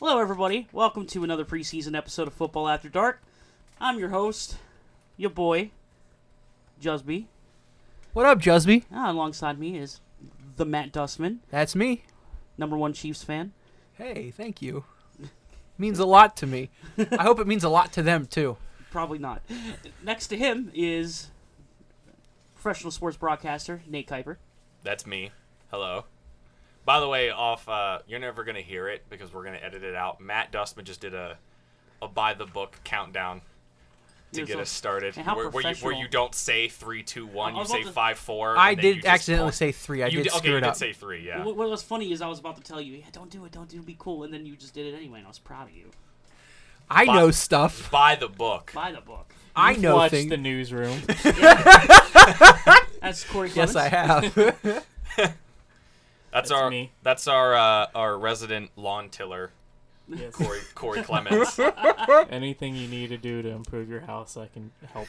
Hello, everybody. Welcome to another preseason episode of Football After Dark. I'm your host, your boy, Jusby. What up, Jusby? Ah, alongside me is the Matt Dustman, That's me. number one Chiefs fan. Hey, thank you. Means a lot to me. I hope it means a lot to them too. Probably not. Next to him is professional sports broadcaster Nate Kuiper. That's me. Hello. By the way, off uh, you're never gonna hear it because we're gonna edit it out. Matt Dustman just did a a by the book countdown to get so- us started. and how where, where you where you don't say three, two, one. I You say to- five, four. I and then you did accidentally point. say three. I you did did, okay, screw you it did up. say three. Yeah. What, what was funny is I was about to tell you, yeah, don't do it, don't do it, be cool, and then you just did it anyway, and I was proud of you. I Bi- know stuff. by the book. By the book. I You've know watched things. the newsroom. That's Corey yes, I have. That's, That's our me. that's our uh, our resident lawn tiller, yes. Corey Corey Clemens. Anything you need to do to improve your house, I can help.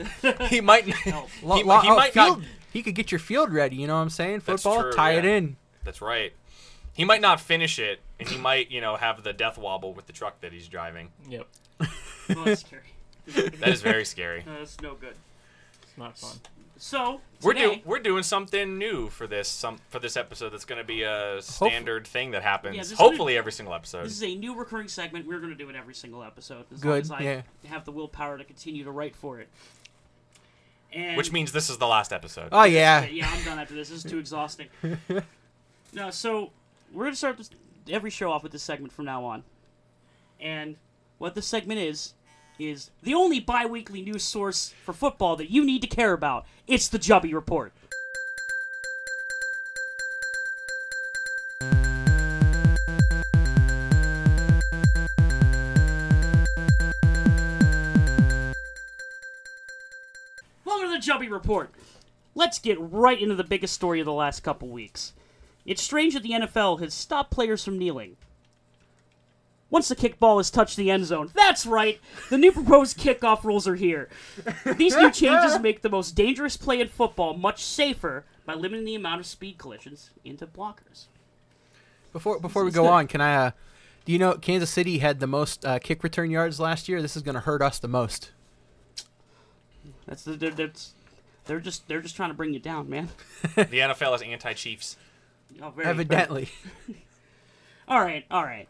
he might. Help. Lo- He- lo- he oh, might not- He could get your field ready. You know what I'm saying? Football, true, tie it in. That's right. He might not finish it, and he might, you know, have the death wobble with the truck that he's driving. Yep. Oh, that's scary. That is very scary. No, that's no good. It's not fun. So We're today, do we're doing something new for this some for this episode. That's going to be a standard thing that happens. Yeah, this is hopefully every single episode. this is a new recurring segment. We're going to do it every single episode as long as I yeah. have the willpower to continue to write for it. And Which means this is the last episode. Oh yeah. yeah, I'm done after this. This is too exhausting. no, so we're going to start this, every show off with this segment from now on. And what this segment is is the only bi-weekly news source for football that you need to care about. It's the Jubby Report. Welcome to the Jubby Report. Let's get right into the biggest story of the last couple weeks. It's strange that the NFL has stopped players from kneeling. Once the kickball has touched the end zone, that's right, the new proposed kickoff rules are here. These new changes make the most dangerous play in football much safer by limiting the amount of speed collisions into blockers. Before before we go on, can I? Uh, do you know Kansas City had the most uh, kick return yards last year? This is going to hurt us the most. That's the, they're, that's, they're just they're just trying to bring you down, man. the NFL is anti-Chiefs. Oh, very- Evidently. All right, all right.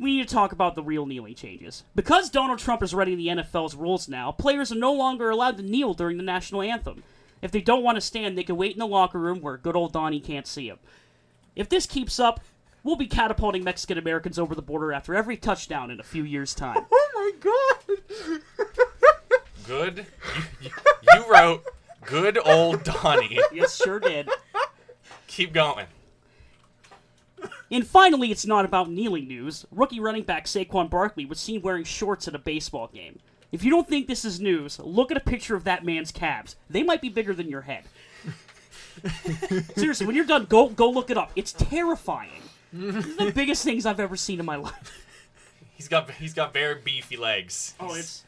We need to talk about the real kneeling changes. Because Donald Trump is writing the NFL's rules now, players are no longer allowed to kneel during the national anthem. If they don't want to stand, they can wait in the locker room where good old Donnie can't see them. If this keeps up, we'll be catapulting Mexican Americans over the border after every touchdown in a few years' time. oh my god. Good. You, you, you wrote good old Donnie. yes, sure did. Keep going. And finally, it's not about kneeling news. Rookie running back Saquon Barkley was seen wearing shorts at a baseball game. If you don't think this is news, look at a picture of that man's calves. They might be bigger than your head. Seriously, when you're done, go go look it up. It's terrifying. This is the biggest things I've ever seen in my life. He's got he's got very beefy legs. Oh, it's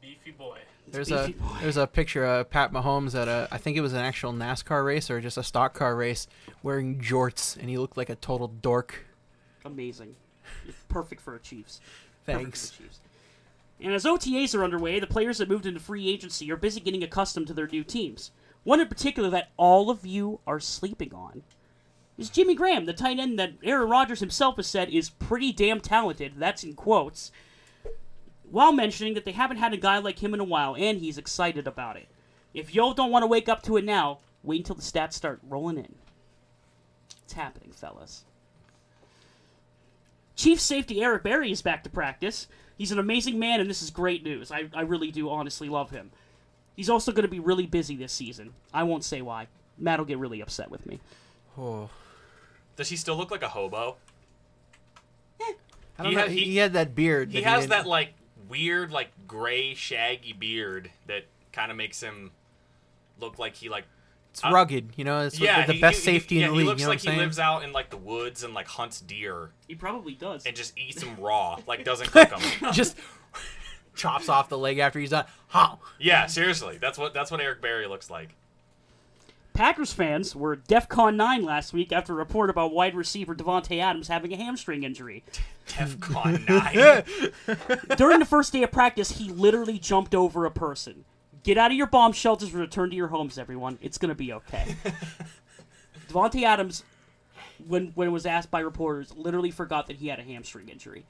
Beefy boy. There's a boy. there's a picture of Pat Mahomes at a I think it was an actual NASCAR race or just a stock car race wearing jorts and he looked like a total dork. amazing. It's perfect for a Chiefs. For Thanks. the Chiefs. And as OTAs are underway, the players that moved into free agency are busy getting accustomed to their new teams. One in particular that all of you are sleeping on is Jimmy Graham, the tight end that Aaron Rodgers himself has said is pretty damn talented. That's in quotes. While mentioning that they haven't had a guy like him in a while, and he's excited about it. If y'all don't want to wake up to it now, wait until the stats start rolling in. It's happening, fellas. Chief safety Eric Berry is back to practice. He's an amazing man, and this is great news. I, I really do honestly love him. He's also going to be really busy this season. I won't say why. Matt will get really upset with me. Oh. Does he still look like a hobo? Eh. I don't He know. had- he, he- he had that beard. He has didn't- that like weird like gray shaggy beard that kind of makes him look like he like It's uh, rugged, you know. It's yeah like the he- best he- safety yeah, in the he league. looks you know like what he I'm saying? lives out in like the woods and like hunts deer He probably does. and just eats them raw like doesn't cook them Just chops off the leg after he's done. How? yeah seriously that's what that's what Eric Berry looks like Packers fans were DEFCON 9 last week after a report about wide receiver Davante Adams having a hamstring injury. Defcon 9. During the first day of practice, he literally jumped over a person. Get out of your bomb shelters and return to your homes, everyone. It's going to be okay. Davante Adams, when, when was asked by reporters, literally forgot that he had a hamstring injury.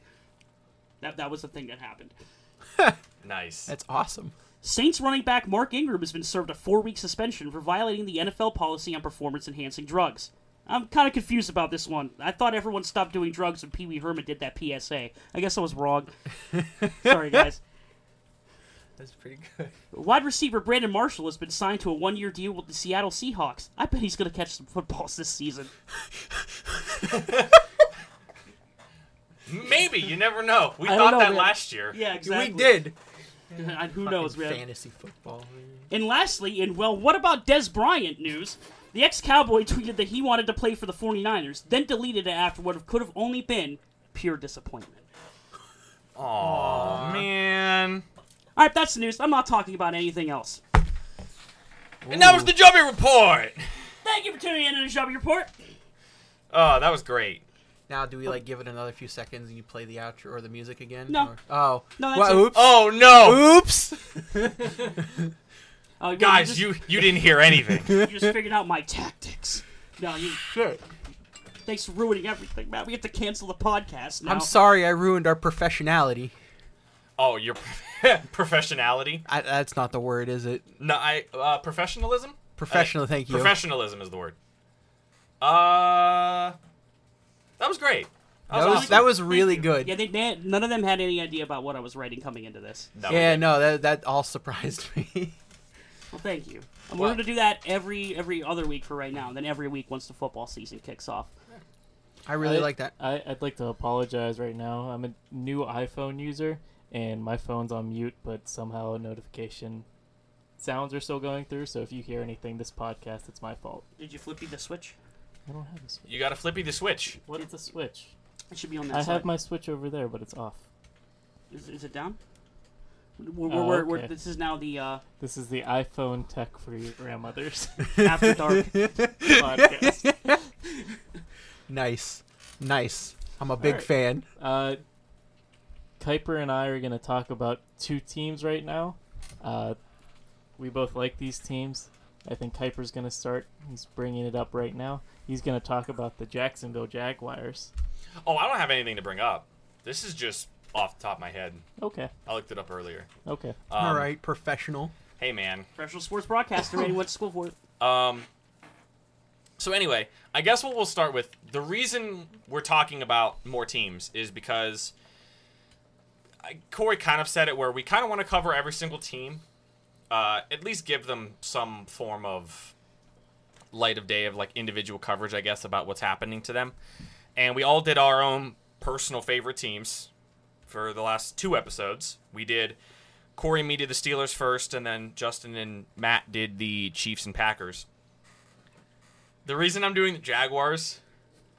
That, that was the thing that happened. nice. That's awesome. Saints running back Mark Ingram has been served a four week suspension for violating the NFL policy on performance enhancing drugs. I'm kind of confused about this one. I thought everyone stopped doing drugs when Pee Wee Herman did that PSA. I guess I was wrong. Sorry, guys. That's pretty good. Wide receiver Brandon Marshall has been signed to a one year deal with the Seattle Seahawks. I bet he's going to catch some footballs this season. Maybe. You never know. We I thought know, that man. last year. Yeah, exactly. We did. And who knows, man? Fantasy football. And lastly, in well, what about Dez Bryant news? The ex Cowboy tweeted that he wanted to play for the 49ers, then deleted it after what could have only been pure disappointment. Aw, man. All right, that's the news. I'm not talking about anything else. And that was the Jubby Report. Thank you for tuning in to the Shelby Report. Oh, that was great. Now, do we like give it another few seconds and you play the outro or the music again? No. Or- oh. No, that's What, oops. Oh, no. Oops. Uh, yeah, Guys, just, you, you didn't hear anything. you just figured out my tactics. No, you. Shit. Thanks for ruining everything, Matt. We have to cancel the podcast now. I'm sorry I ruined our professionality. Oh, your professionality? I, that's not the word, is it? No, I uh, professionalism. Professional, thank you. Professionalism is the word. Uh, that was great. That was, That was, awesome. that was really good. Yeah, they, they none of them had any idea about what I was writing coming into this. That was Yeah, no, that that all surprised me. Well, thank you. And Well- we're going to do that every every other week for right now, and then every week once the football season kicks off. I really I- like that. I, I'd like to apologize right now. I'm a new iPhone user, and my phone's on mute, but somehow notification sounds are still going through. So if you hear anything this podcast, it's my fault. Did you flip me the switch? I don't have a switch. You got to flippy the switch. What is a switch? It should be on that I side. have my switch over there, but it's off. Is, is it down? We're, Oh, we're, we're, okay. this is now the uh, This is the iPhone tech for your grandmothers after dark. podcast. Nice. Nice. I'm a big Alright. fan. Uh, Kuiper and I are going to talk about two teams right now. Uh, we both like these teams. I think Kuiper's going to start. He's bringing it up right now. He's going to talk about the Jacksonville Jaguars. Oh, I don't have anything to bring up. This is just off the top of my head. Okay. I looked it up earlier. Okay. Um, all right, professional. Hey, man. Professional sports broadcaster, and he went to school for it. Um. So anyway, I guess what we'll start with the reason we're talking about more teams is because I, Corey kind of said it where we kind of want to cover every single team, uh, at least give them some form of light of day of like individual coverage, I guess, about what's happening to them. And we all did our own personal favorite teams for the last two episodes. We did Corey and me did the Steelers first, and then Justin and Matt did the Chiefs and Packers. The reason I'm doing the Jaguars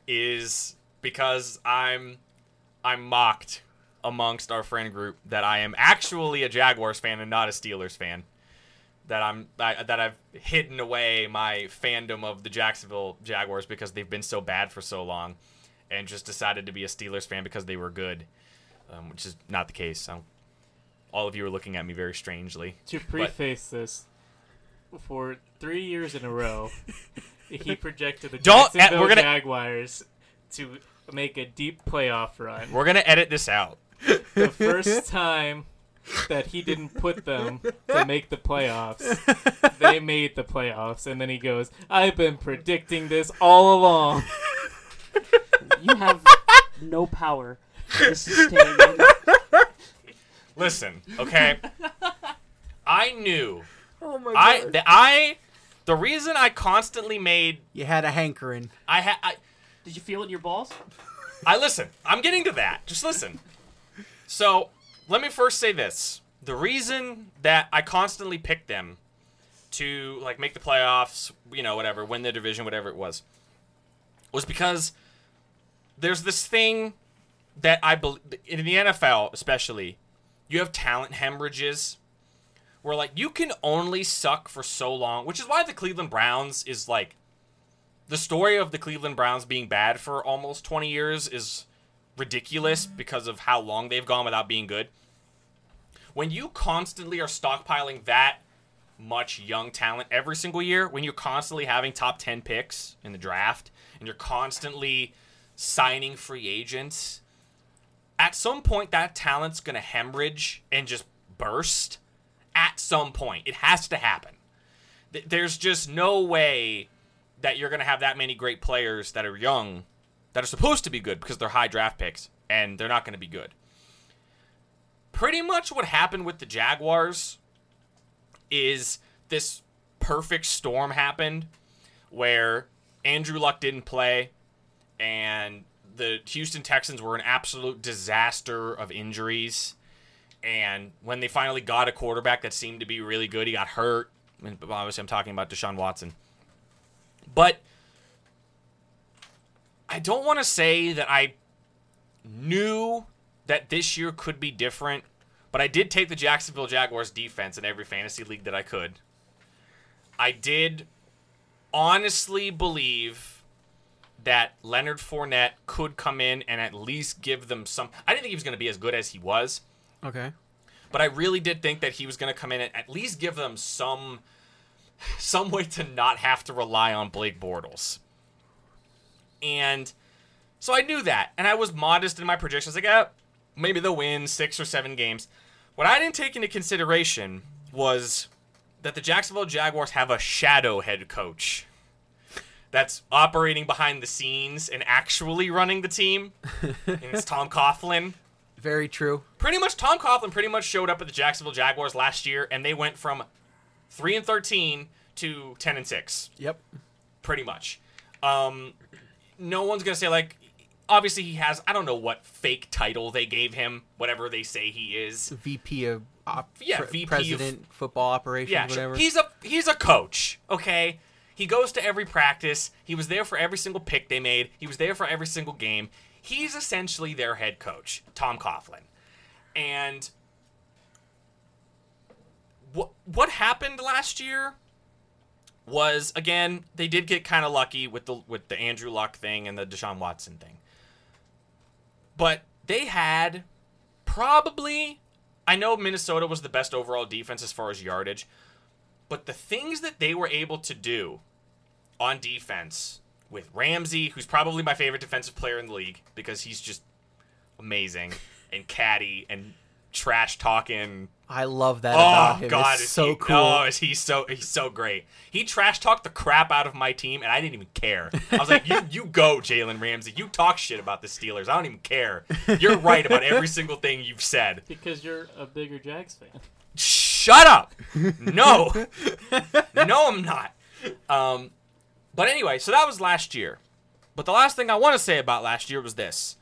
is because I'm I'm mocked amongst our friend group that I am actually a Jaguars fan and not a Steelers fan. That I'm I, that I've hidden away my fandom of the Jacksonville Jaguars because they've been so bad for so long, and just decided to be a Steelers fan because they were good, um, which is not the case. i all of you are looking at me very strangely. To preface this, for three years in a row, he projected the Jacksonville we're gonna- Jaguars to make a deep playoff run. We're gonna edit this out. the first time that he didn't put them to make the playoffs, they made the playoffs, and then he goes, "I've been predicting this all along." You have no power to sustain. Listen, okay. I knew. Oh my god. I the, I the reason I constantly made You had a hankering. I had I, Did you feel it in your balls? I listen. I'm getting to that. Just listen. So, let me first say this. The reason that I constantly picked them to like make the playoffs, you know, whatever, win the division, whatever it was, was because there's this thing that I believe in the NFL, especially, you have talent hemorrhages where like you can only suck for so long, which is why the Cleveland Browns is like the story of the Cleveland Browns being bad for almost 20 years is ridiculous because of how long they've gone without being good. When you constantly are stockpiling that much young talent every single year, when you're constantly having top 10 picks in the draft and you're constantly signing free agents, at some point that talent's going to hemorrhage and just burst. At some point, it has to happen. There's just no way that you're going to have that many great players that are young that are supposed to be good because they're high draft picks and they're not going to be good. Pretty much what happened with the Jaguars is this perfect storm happened where Andrew Luck didn't play and the Houston Texans were an absolute disaster of injuries. And when they finally got a quarterback that seemed to be really good, he got hurt. And obviously, I'm talking about Deshaun Watson. But I don't want to say that I knew that this year could be different, but I did take the Jacksonville Jaguars defense in every fantasy league that I could. I did honestly believe that Leonard Fournette could come in and at least give them some. I didn't think he was going to be as good as he was, Okay. but I really did think that he was going to come in and at least give them some some way to not have to rely on Blake Bortles. And so I knew that, and I was modest in my predictions. Like, eh, maybe they'll win six or seven games. What I didn't take into consideration was that the Jacksonville Jaguars have a shadow head coach that's operating behind the scenes and actually running the team. and it's Tom Coughlin Very true. pretty much Tom Coughlin pretty much showed up at the Jacksonville Jaguars last year, and they went from three and thirteen to ten and six, Yep. pretty much. Um, no one's gonna say like, obviously he has I don't know what fake title they gave him, whatever they say he is. VP of op- Yeah, pre- VP of- president football operations, Yeah, whatever. he's a he's a coach. Okay, he goes to every practice. He was there for every single pick they made. He was there for every single game. He's essentially their head coach, Tom Coughlin, and what what happened last year was again they did get kind of lucky with the with the Andrew Luck thing and the Deshaun Watson thing, but they had probably I know Minnesota was the best overall defense as far as yardage, but the things that they were able to do on defense with Ramsey, who's probably my favorite defensive player in the league because he's just amazing and catty and trash talking. I love that about Oh him. God, it's is so he, cool. Oh, is he so he's so great. He trash talked the crap out of my team, and I didn't even care. I was like, "You you go, Jalen Ramsey. You talk shit about the Steelers. I don't even care. You're right about every single thing you've said." Because you're a bigger Jags fan. Shut up. No. no, I'm not. Um, but anyway, so that was last year. But the last thing I want to say about last year was this.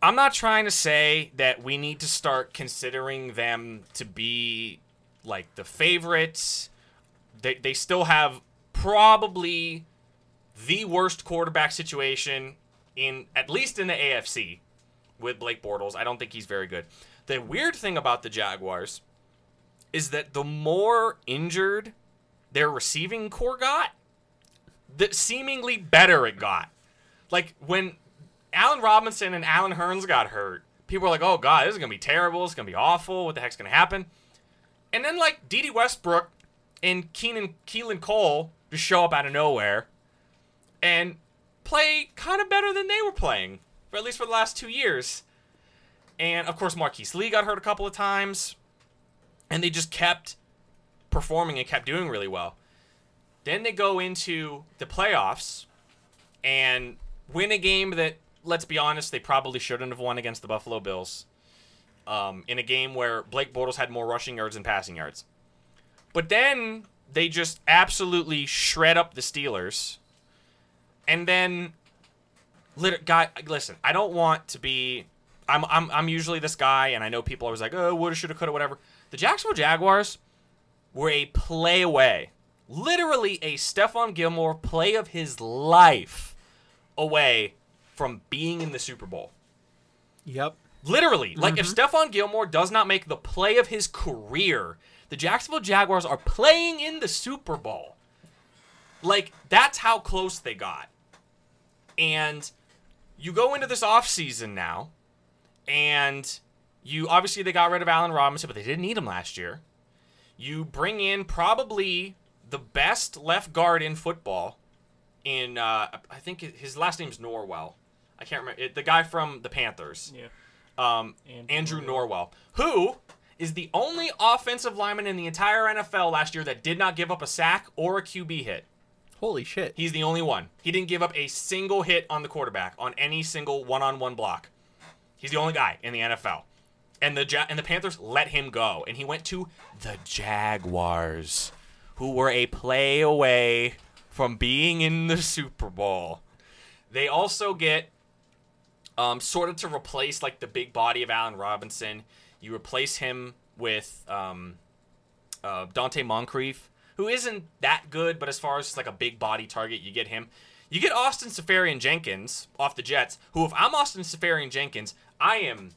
I'm not trying to say that we need to start considering them to be like the favorites. They, they still have probably the worst quarterback situation in at least in the AFC with Blake Bortles. I don't think he's very good. The weird thing about the Jaguars is that the more injured their receiving core got, the seemingly better it got. Like when Allen Robinson and Allen Hurns got hurt, people were like, "Oh God, this is gonna be terrible. It's gonna be awful. What the heck's gonna happen?" And then like Dede Westbrook and Keenan Keelan Cole just show up out of nowhere and play kind of better than they were playing, for at least for the last two years. And of course, Marquise Lee got hurt a couple of times, and they just kept performing and kept doing really well. Then they go into the playoffs and win a game that, let's be honest, they probably shouldn't have won against the Buffalo Bills. Um, in a game where Blake Bortles had more rushing yards than passing yards. But then they just absolutely shred up the Steelers. And then, lit- guy, listen, I don't want to be. I'm, I'm, I'm usually this guy, and I know people are always like, oh, woulda, shoulda, coulda, whatever. The Jacksonville Jaguars were a play away, literally a Stephon Gilmore play of his life away from being in the Super Bowl. Yep. Literally, like if Stephon Gilmore does not make the play of his career, the Jacksonville Jaguars are playing in the Super Bowl. Like that's how close they got. And you go into this offseason now, and you obviously they got rid of Allen Robinson, but they didn't need him last year. You bring in probably the best left guard in football. In uh, I think his last name's Norwell. I can't remember it, the guy from the Panthers, Yeah. um, Andrew Andrew Norwell, who is the only offensive lineman in the entire NFL last year that did not give up a sack or a QB hit. Holy shit. He's the only one. He didn't give up a single hit on the quarterback on any single one-on-one block. He's the only guy in the NFL. And the ja- and the Panthers let him go and he went to the Jaguars, who were a play away from being in the Super Bowl. They also get um, sort of to replace like the big body of Allen Robinson. You replace him with um, uh, Donte Moncrief, who isn't that good, but as far as like a big body target, you get him. You get Austin Seferian-Jenkins off the Jets, who, if I'm Austin Seferian-Jenkins, I am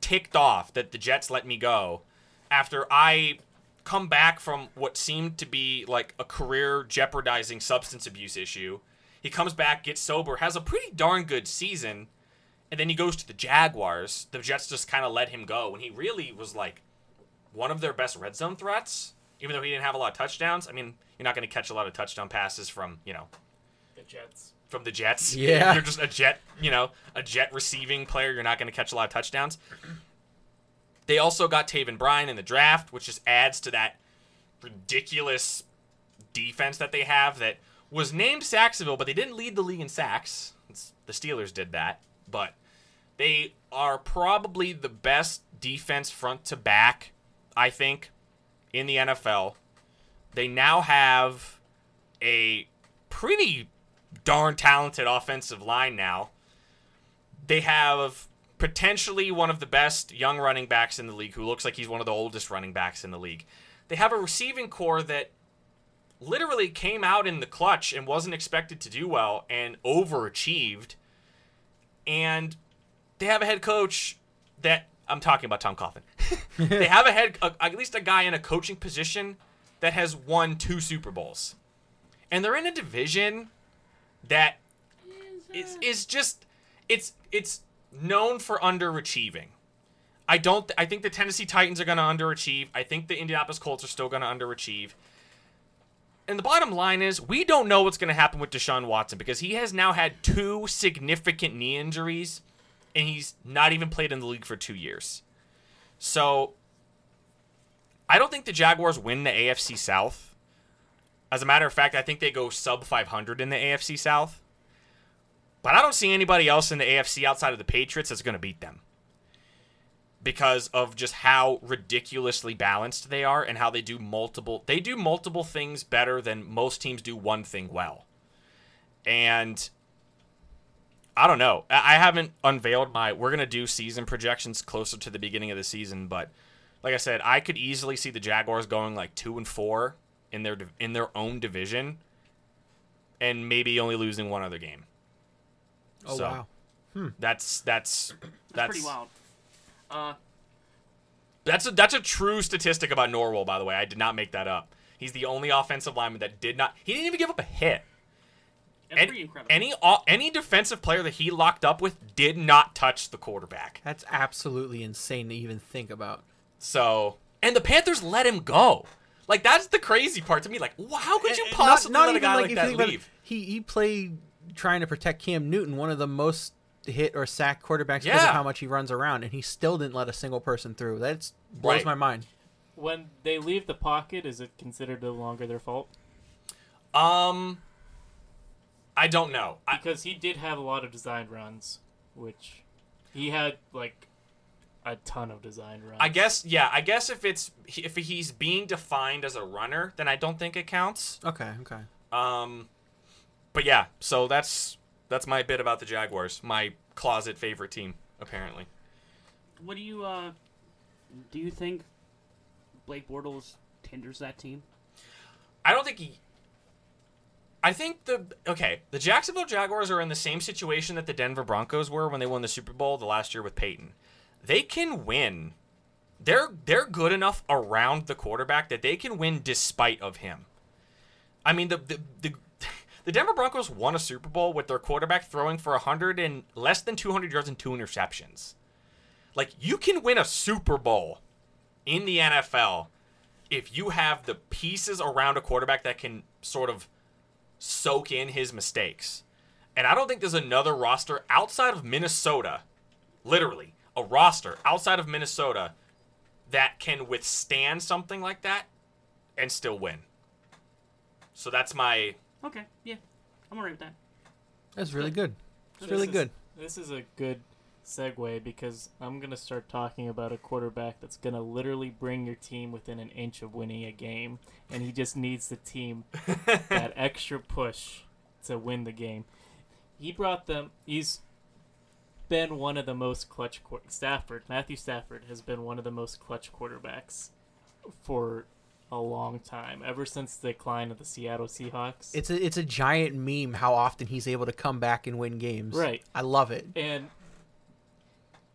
ticked off that the Jets let me go after I come back from what seemed to be like a career jeopardizing substance abuse issue. He comes back, gets sober, has a pretty darn good season, and then he goes to the Jaguars. The Jets just kind of let him go when he really was like one of their best red zone threats, even though he didn't have a lot of touchdowns. I mean, you're not going to catch a lot of touchdown passes from, you know, The Jets. from the Jets. Yeah. You're just a jet, you know, a jet receiving player. You're not going to catch a lot of touchdowns. They also got Taven Bryan in the draft, which just adds to that ridiculous defense that they have that was named Sacksonville, but they didn't lead the league in sacks. It's, the Steelers did that, but they are probably the best defense front to back, I think, in the NFL. They now have a pretty darn talented offensive line now. They have potentially one of the best young running backs in the league who looks like he's one of the oldest running backs in the league. They have a receiving core that literally came out in the clutch and wasn't expected to do well and overachieved. And they have a head coach that I'm talking about Tom Coughlin. they have a head a, at least a guy in a coaching position that has won two Super Bowls. And they're in a division that is is just it's it's known for underachieving. I don't I think the Tennessee Titans are going to underachieve. I think the Indianapolis Colts are still going to underachieve. And the bottom line is, we don't know what's going to happen with Deshaun Watson because he has now had two significant knee injuries and he's not even played in the league for 2 years. So I don't think the Jaguars win the AFC South. As a matter of fact, I think they go sub 500 in the AFC South. But I don't see anybody else in the AFC outside of the Patriots that's going to beat them. Because of just how ridiculously balanced they are and how they do multiple they do multiple things better than most teams do one thing well. And I don't know. I I haven't unveiled my we're going to do season projections closer to the beginning of the season, but like I said, I could easily see the Jaguars going like 2 and 4 in their in their own division and maybe only losing one other game. Oh So, wow. Hmm. That's that's That's that's pretty wild. Uh, That's a that's a true statistic about Norwell, by the way. I did not make that up. He's the only offensive lineman that did not. He didn't even give up a hit. that's Any, incredible. any any defensive player that he locked up with did not touch the quarterback. That's absolutely insane to even think about. So and the Panthers let him go. Like that's the crazy part to me. Like, how could you And- and possibly not, not let a even guy like, like, if you that think about it, leave? he he played trying to protect Cam Newton, one of the most hit or sack quarterbacks because of how much he runs around, and he still didn't let a single person through. That blows Right. my mind. When they leave the pocket, is it considered no longer their fault? Um, I don't know. I, Because he did have a lot of design runs, which he had like a ton of design runs. I guess yeah. I guess if it's if he's being defined as a runner, then I don't think it counts. Okay, okay. Um, but yeah, so that's that's my bit about the Jaguars, my closet favorite team, apparently. what do you uh, do? You think Blake Bortles hinders that team? I don't think he. I think the okay, the Jacksonville Jaguars are in the same situation that the Denver Broncos were when they won the Super Bowl the last year with Peyton. they can win. They're they're good enough around the quarterback that they can win despite of him. I mean the the, the the Denver Broncos won a Super Bowl with their quarterback throwing for 100 and less than 200 yards and two interceptions. Like you can win a Super Bowl in the NFL if you have the pieces around a quarterback that can sort of soak in his mistakes. And I don't think there's another roster outside of Minnesota, literally, a roster outside of Minnesota that can withstand something like that and still win. So that's my Okay, yeah, I'm alright with that. That's really good. It's really is- good. This is a good segue because I'm gonna start talking about a quarterback that's gonna literally bring your team within an inch of winning a game, and he just needs the team that extra push to win the game. He brought them. He's been one of the most clutch. Quar- Stafford Matthew Stafford has been one of the most clutch quarterbacks for a long time, ever since the decline of the Seattle Seahawks. It's a it's a giant meme how often he's able to come back and win games. Right. I love it. And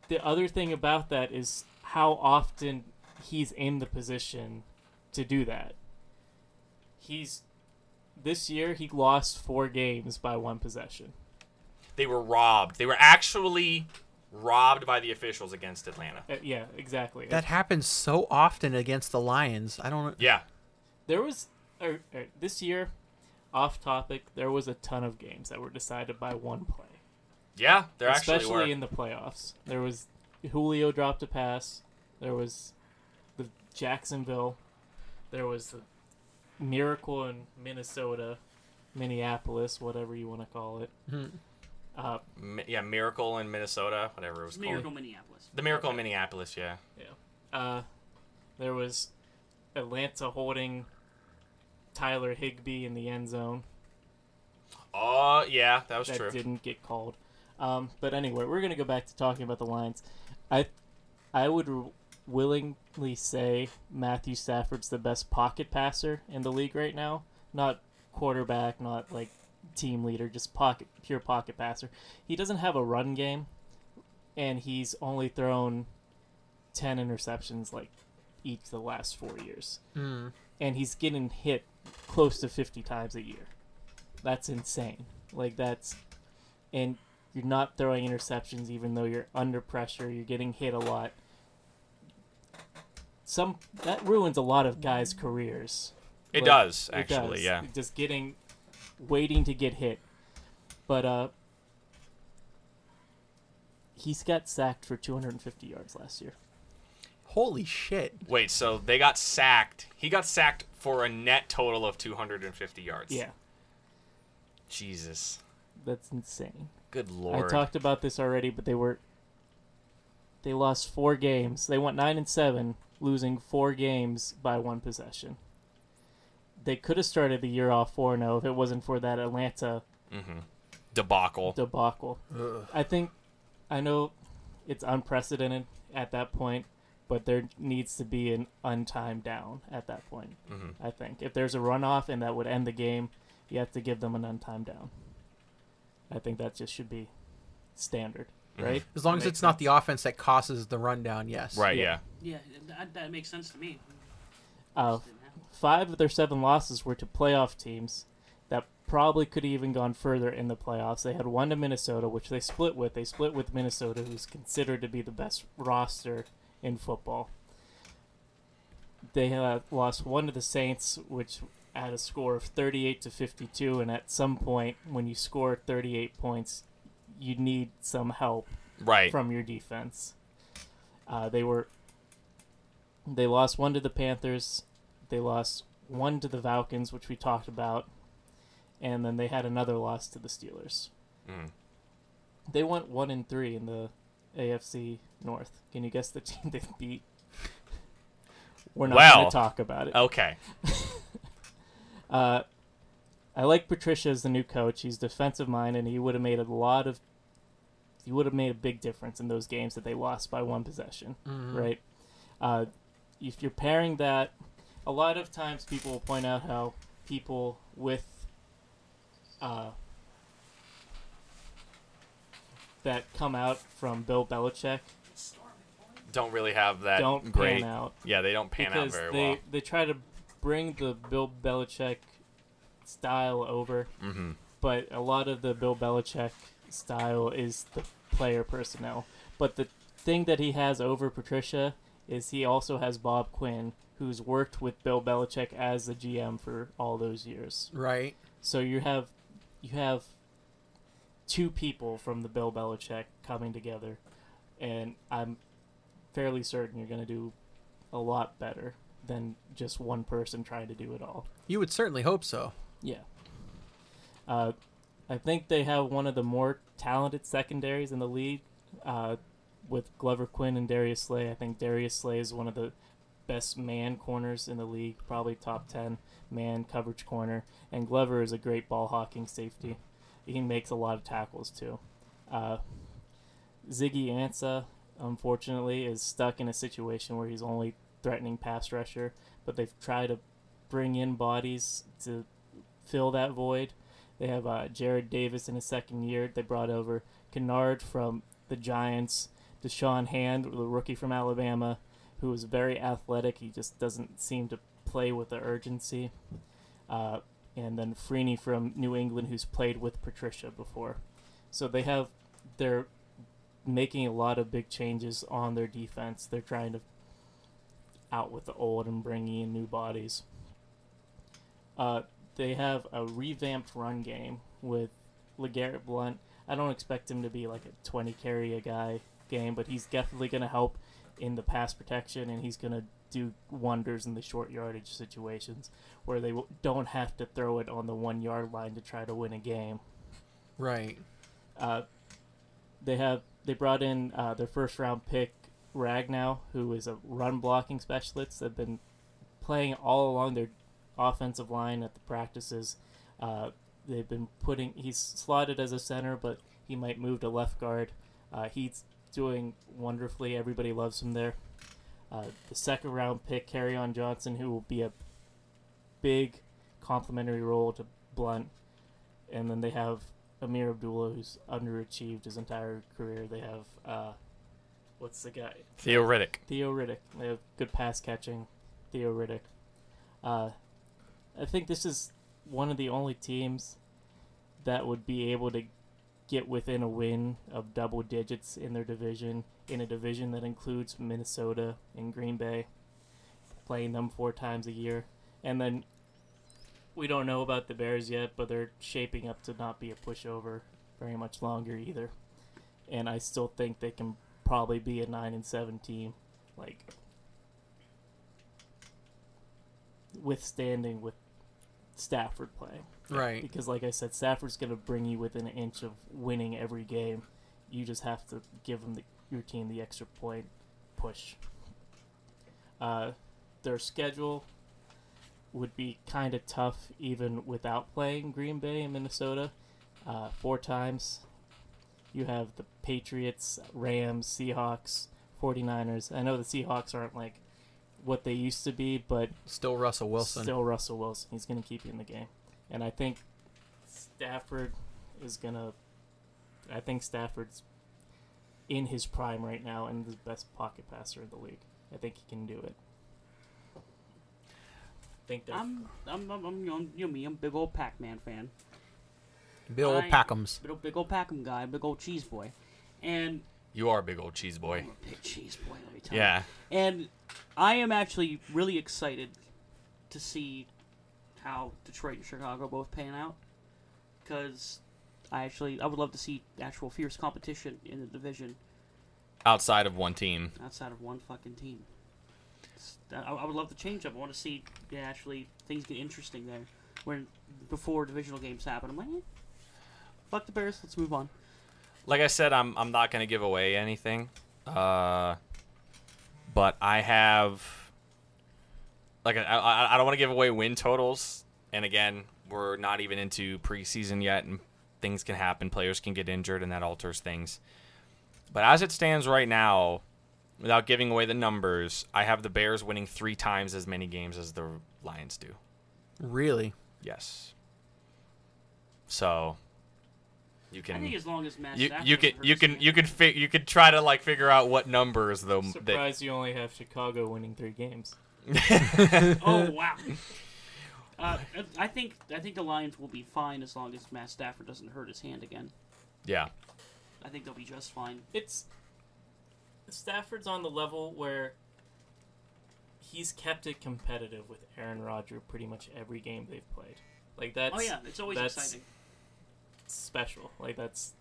the other thing about that is how often he's in the position to do that. He's this year he lost four games by one possession. they were robbed. They were actually robbed by the officials against Atlanta. Uh, yeah, exactly. That happens so often against the Lions. I don't. Yeah. there was this year, off topic. There was a ton of games that were decided by one play. Yeah, there actually especially were. in the playoffs. There was Julio dropped a pass. There was the Jacksonville. There was the miracle in Minnesota, Minneapolis, whatever you want to call it. Hmm. Uh, Mi- yeah, Miracle in Minnesota, whatever it was called. Miracle called. Minneapolis. The Miracle in Minneapolis, yeah. uh, there was Atlanta holding Tyler Higbee in the end zone. Oh, yeah, that was that true. didn't get called. Um, but anyway, we're gonna go back to talking about the Lions. I, I would r- willingly say Matthew Stafford's the best pocket passer in the league right now. Not quarterback, not like team leader, just pocket, pure pocket passer. He doesn't have a run game, and he's only thrown ten interceptions like each of the last four years, Mm. and he's getting hit close to fifty times a year. That's insane. Like that's, and you're not throwing interceptions even though you're under pressure. You're getting hit a lot. Some that ruins a lot of guys' careers. it Like, does, it actually, does. yeah. Just getting, waiting to get hit, but uh, he's got sacked for 250 yards last year. Holy shit! Wait, so they got sacked. He got sacked for a net total of 250 yards. Yeah, Jesus. that's insane. Good lord. I talked about this already, but they were they lost four games. They went nine and seven, losing four games by one possession. They could have started the year off four 0 if it wasn't for that Atlanta mm-hmm. Debacle. debacle. Ugh. I think I know it's unprecedented at that point, but there needs to be an untimed down at that point. Mhm. I think if there's a runoff and that would end the game, you have to give them an untimed down. I think that just should be standard, Mhm. right? As long as Makes it's not the offense that causes the rundown, yes. Right, Yeah. yeah. Yeah, that, that makes sense to me. Uh, Didn't happen. Five of their seven losses were to playoff teams that probably could have even gone further in the playoffs. They had one to Minnesota, which they split with. They split with Minnesota, who's considered to be the best roster in football. They uh, lost one to the Saints, which had a score of 38 to 52. And at some point, when you score 38 points, you need some help Right. from your defense. Uh, they were they lost one to the Panthers, they lost one to the Falcons, which we talked about, and then they had another loss to the Steelers. Mm. They went one and three in the AFC North. Can you guess the team they beat? We're not Well, going to talk about it. Okay. Uh, I like Patricia as the new coach. He's defensive minded, and he would have made a lot of. He would have made a big difference in those games that they lost by one possession, Mhm. right? Uh, if you're pairing that, a lot of times people will point out how people with uh, that come out from Bill Belichick don't really have that don't great. pan out Yeah, they don't pan out because very they well. they try to bring the Bill Belichick style over, hmm but a lot of the Bill Belichick style is the player personnel. But the thing that he has over Patricia is he also has Bob Quinn, who's worked with Bill Belichick as the GM for all those years. Right. So you have you have two people from the Bill Belichick coming together, and I'm fairly certain you're going to do a lot better than just one person trying to do it all. You would certainly hope so. Yeah. Uh, I think they have one of the more talented secondaries in the league uh, with Glover Quin and Darius Slay. I think Darius Slay is one of the best man corners in the league, probably top 10 man coverage corner. And Glover is a great ball hawking safety. He makes a lot of tackles too. Uh, Ziggy Ansah, unfortunately, is stuck in a situation where he's only threatening pass rusher, but they've tried to bring in bodies to fill that void. They have uh, Jarrad Davis in his second year. They brought over Kennard from the Giants, Da'Shawn Hand, the rookie from Alabama, who is very athletic. He just doesn't seem to play with the urgency. Uh, and then Freeney from New England, who's played with Patricia before. So they have, they're making a lot of big changes on their defense. They're trying to out with the old and bringing in new bodies. Uh, they have a revamped run game with LeGarrette Blunt. I don't expect him to be like a 20 carry a guy game, but he's definitely going to help in the pass protection, and he's going to do wonders in the short yardage situations where they w- don't have to throw it on the one yard line to try to win a game. Right. Uh, they have they brought in uh, their first round pick Ragnow, who is a run blocking specialist. They've been playing all along their offensive line at the practices. Uh, they've been putting he's slotted as a center, but he might move to left guard. Uh, he's doing wonderfully. Everybody loves him there. Uh, the second round pick, on Johnson, who will be a big complementary role to Blunt. And then they have Ameer Abdullah, who's underachieved his entire career. They have, uh, what's the guy? Theo Riddick. Theo Riddick. They have good pass catching. Theo Riddick. Uh, I think this is one of the only teams that would be able to get within a win of double digits in their division, in a division that includes Minnesota and Green Bay, playing them four times a year. And then we don't know about the Bears yet, but they're shaping up to not be a pushover very much longer either. And I still think they can probably be a 9 and 7 team, like withstanding with Stafford playing. Right. Because, like I said, Stafford's going to bring you within an inch of winning every game. You just have to give them the, your team the extra point push. Uh, their schedule would be kind of tough even without playing Green Bay and Minnesota. Uh, four times. You have the Patriots, Rams, Seahawks, 49ers. I know the Seahawks aren't like what they used to be, but Still Russell Wilson. Still Russell Wilson. He's going to keep you in the game. And I think Stafford is going to. I think Stafford's in his prime right now and the best pocket passer in the league. I think he can do it. I think I'm, I'm, I'm, I'm, you know, you me. I'm a big old Pac-Man fan. Bill I- Packums. Big old, big old Pac-Man guy, big old cheese boy, and You are a big old cheese boy. I'm a big cheese boy. Let me tell you. Yeah. And I am actually really excited to see how Detroit and Chicago both pan out. Because I actually I would love to see actual fierce competition in the division Outside of one team. outside of one fucking team. I, I would love to change up. I want to see yeah, actually things get interesting there. When before divisional games happen, I'm like, eh, fuck the Bears. Let's move on. Like I said, I'm I'm not gonna give away anything. Uh, but I have like I I, I don't want to give away win totals. And again, we're not even into preseason yet, and things can happen. Players can get injured, and that alters things. But as it stands right now, without giving away the numbers, I have the Bears winning three times as many games as the Lions do. Really? Yes. So, You can. I can think as long as Matt you, Stafford you can you can you can fi- you could try to like figure out what numbers though that Surprised you only have Chicago winning three games. Oh wow. Uh, I think I think the Lions will be fine as long as Matt Stafford doesn't hurt his hand again. yeah. I think they'll be just fine. It's Stafford's on the level where he's kept it competitive with Aaron Rodgers pretty much every game they've played. Like that's oh yeah, it's always that's exciting. special. Like that's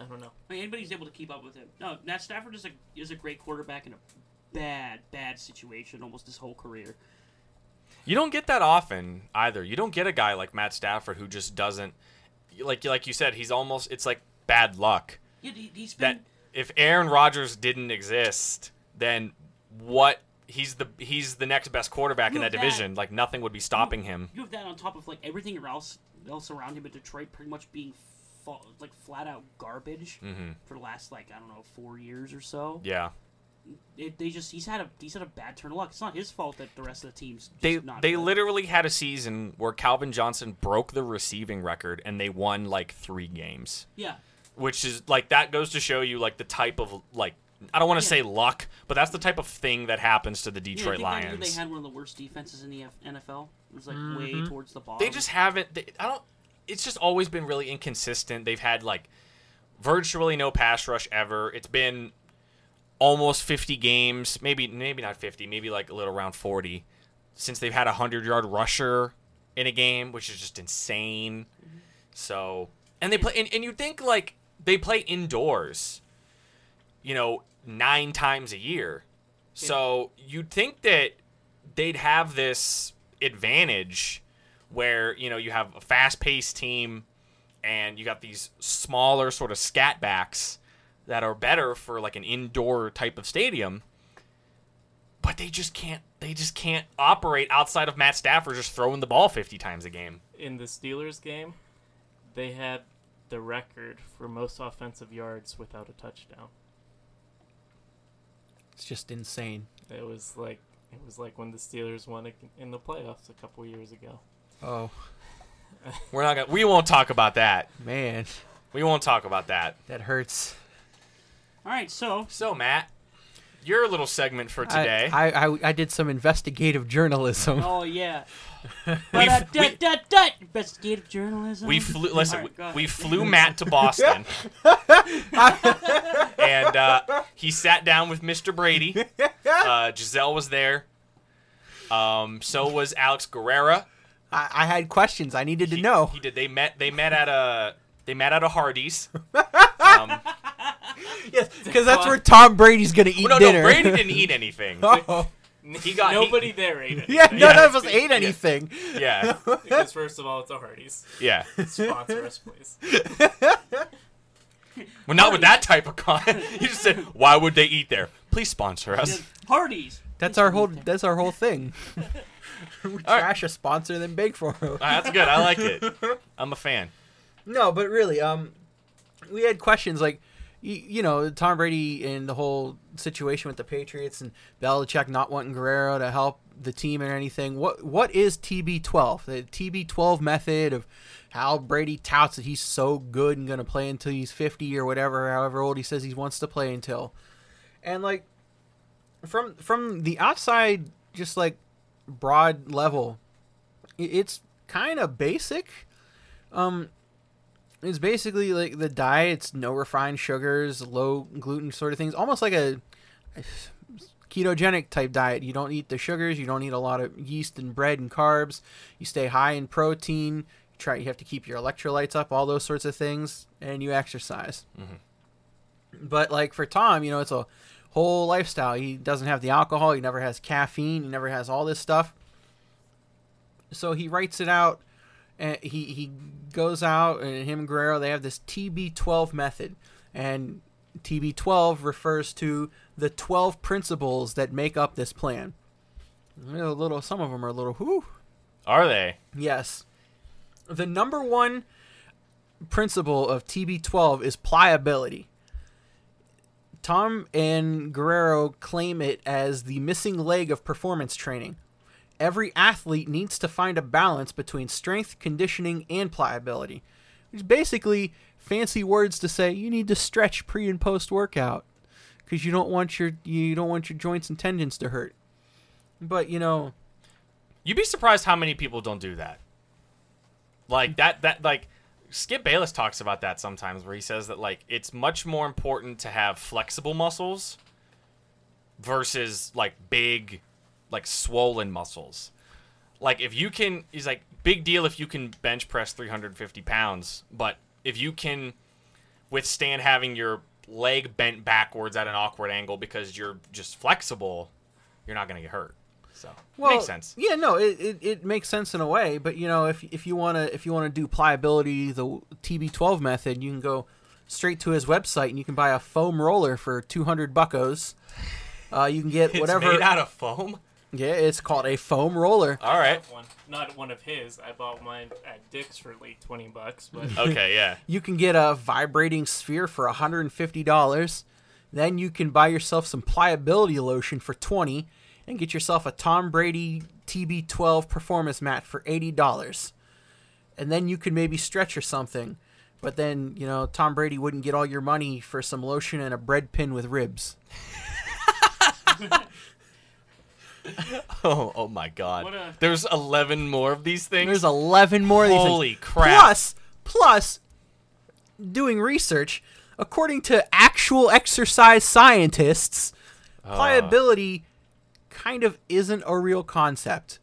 I don't know. I mean, anybody's able to keep up with him. No, Matt Stafford is a is a great quarterback and a bad bad situation almost his whole career. You don't get that often either. You don't get a guy like Matt Stafford who just doesn't like like you said. He's almost it's like bad luck Yeah, he, he's been. that if Aaron Rodgers didn't exist, then what? He's the he's the next best quarterback in that that- division. Like nothing would be stopping him. You have that on top of like everything else else around him in Detroit, pretty much being fa- like flat out garbage hmm for the last like I don't know four years or so. Yeah. It, they just he's had a he's had a bad turn of luck. It's not his fault that the rest of the team's just They not they good. literally had a season where Calvin Johnson broke the receiving record and they won like three games, yeah which is like that goes to show you like the type of like I don't want to Yeah. say luck, but that's the type of thing that happens to the yeah. I Detroit think Lions. They had one of the worst defenses in the NFL. It was like Mhm. way towards the bottom. they just haven't they, i don't it's just always been really inconsistent they've had like virtually no pass rush ever it's been almost 50 games maybe maybe not 50 maybe like a little around 40 since they've had a 100 yard rusher in a game which is just insane. So and they play and, and you think like they play indoors you know nine times a year. So you'd think that they'd have this advantage where you know you have a fast-paced team and you got these smaller sort of scat backs that are better for like an indoor type of stadium but they just can't they just can't operate outside of Matt Stafford just throwing the ball 50 times a game. In the Steelers game, they had the record for most offensive yards without a touchdown. It's just insane. It was like it was like when the Steelers won in the playoffs a couple years ago. Oh We're not gonna we won't talk about that. man, We won't talk about that. that hurts. All right, so So Matt, your little segment for today. I, I, I I did some investigative journalism. oh yeah, we, But, we, uh, dut, dut, dut. investigative journalism. we flew. Listen, All right, go we, we flew Matt to Boston, and uh, he sat down with Mr. Brady. Uh, Gisele was there. Um, so was Alex Guerrero. I, I had questions I needed to know. He did. They met. They met at a. They met at a Hardee's. Um, yes, because that's where Tom Brady's gonna eat well, no, dinner. no, Brady didn't eat anything. oh. He got he- Nobody there ate it. Yeah, none Yeah. of us ate anything. Yeah, because first of all, it's a Hardee's. yeah. Sponsor us, please. Well, not with that type of con. you just said, "Why would they eat there? Please sponsor us." Hardee's. That's our whole. That's our whole thing. we right. trash a sponsor, then beg for it. Ah, that's good. I like it. I'm a fan. No, but really, um, we had questions like, you, you know, Tom Brady and the whole situation with the Patriots and Belichick not wanting Guerrero to help the team or anything. What what is TB12? The TB12 method of how Brady touts that he's so good and going to play until he's 50 or whatever, however old he says he wants to play until. And like from from the outside just like broad level, it's kind of basic. Um it's basically like the diet. It's no refined sugars, low gluten sort of things. Almost like a, a ketogenic type diet. You don't eat the sugars. You don't eat a lot of yeast and bread and carbs. You stay high in protein. You try. You have to keep your electrolytes up. All those sorts of things, and you exercise. Mm-hmm. But like for Tom, you know, it's a whole lifestyle. He doesn't have the alcohol. He never has caffeine. He never has all this stuff. So he writes it out and he he goes out and him and Guerrero they have this TB12 method, and TB12 refers to the 12 principles that make up this plan. A little, some of them are a little whoo. Are they? Yes, the number one principle of TB12 is pliability. Tom and Guerrero claim it as the missing leg of performance training. Every athlete needs to find a balance between strength, conditioning, and pliability. It's basically fancy words to say you need to stretch pre and post workout because you don't want your you don't want your joints and tendons to hurt. But you know, You'd be surprised how many people don't do that. Like that that like Skip Bayless talks about that sometimes where he says that like it's much more important to have flexible muscles versus like big like swollen muscles. Like if you can he's like big deal if you can bench press 350 pounds, but if you can withstand having your leg bent backwards at an awkward angle because you're just flexible, you're not gonna get hurt. So well, makes sense. Yeah, no, it, it, it makes sense in a way. But you know, if if you wanna if you wanna do pliability the TB12 method, you can go straight to his website and you can buy a foam roller for 200 buckos. Uh, you can get It's whatever. made out of foam. Yeah, it's called a foam roller. All right. One, not one of his. I bought mine at Dick's for like twenty bucks, but Okay. Yeah. You can get a vibrating sphere for $150. Then you can buy yourself some pliability lotion for 20 and get yourself a Tom Brady TB12 performance mat for $80. And then you could maybe stretch or something. But then, you know, Tom Brady wouldn't get all your money for some lotion and a bread pin with ribs. Oh. Oh my God. A- There's 11 more of these things. There's 11 more of these. Holy crap. Plus, plus, doing research, according to actual exercise scientists, Ah. pliability kind of isn't a real concept.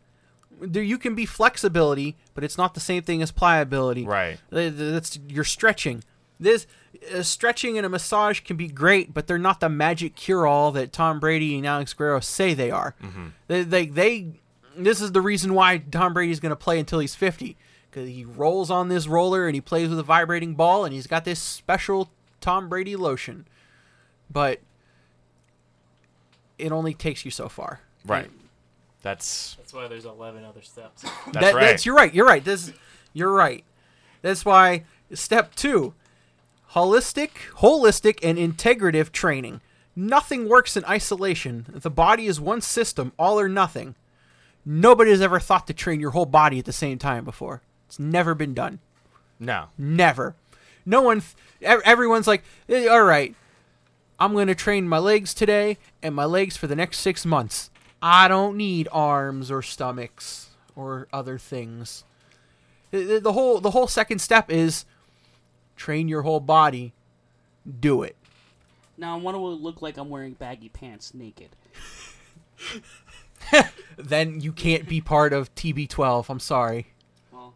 There, you can be flexibility, but it's not the same thing as pliability. Right. Th- th- That's you're stretching. This uh, Uh, stretching and a massage can be great, but they're not the magic cure-all that Tom Brady and Alex Guerrero say they are. Mm-hmm. They, they, they, this is the reason why Tom Brady's going to play until he's 50 because he rolls on this roller and he plays with a vibrating ball and he's got this special Tom Brady lotion, but it only takes you so far. Right. That's that's why there's eleven other steps. that's That- right. That's you're right. You're right. This you're right. That's why step two, holistic, holistic, and integrative training. Nothing works in isolation. The body is one system, all or nothing. Nobody has ever thought to train your whole body at the same time before. It's never been done. no. Never. No one. ev- Everyone's like, "Eh, all right, I'm gonna train my legs today and my legs for the next six months. I don't need arms or stomachs or other things. The whole the whole second step is train your whole body. Do it. Now I want to look like I'm wearing baggy pants naked. Then you can't be part of TB12. I'm sorry. Well,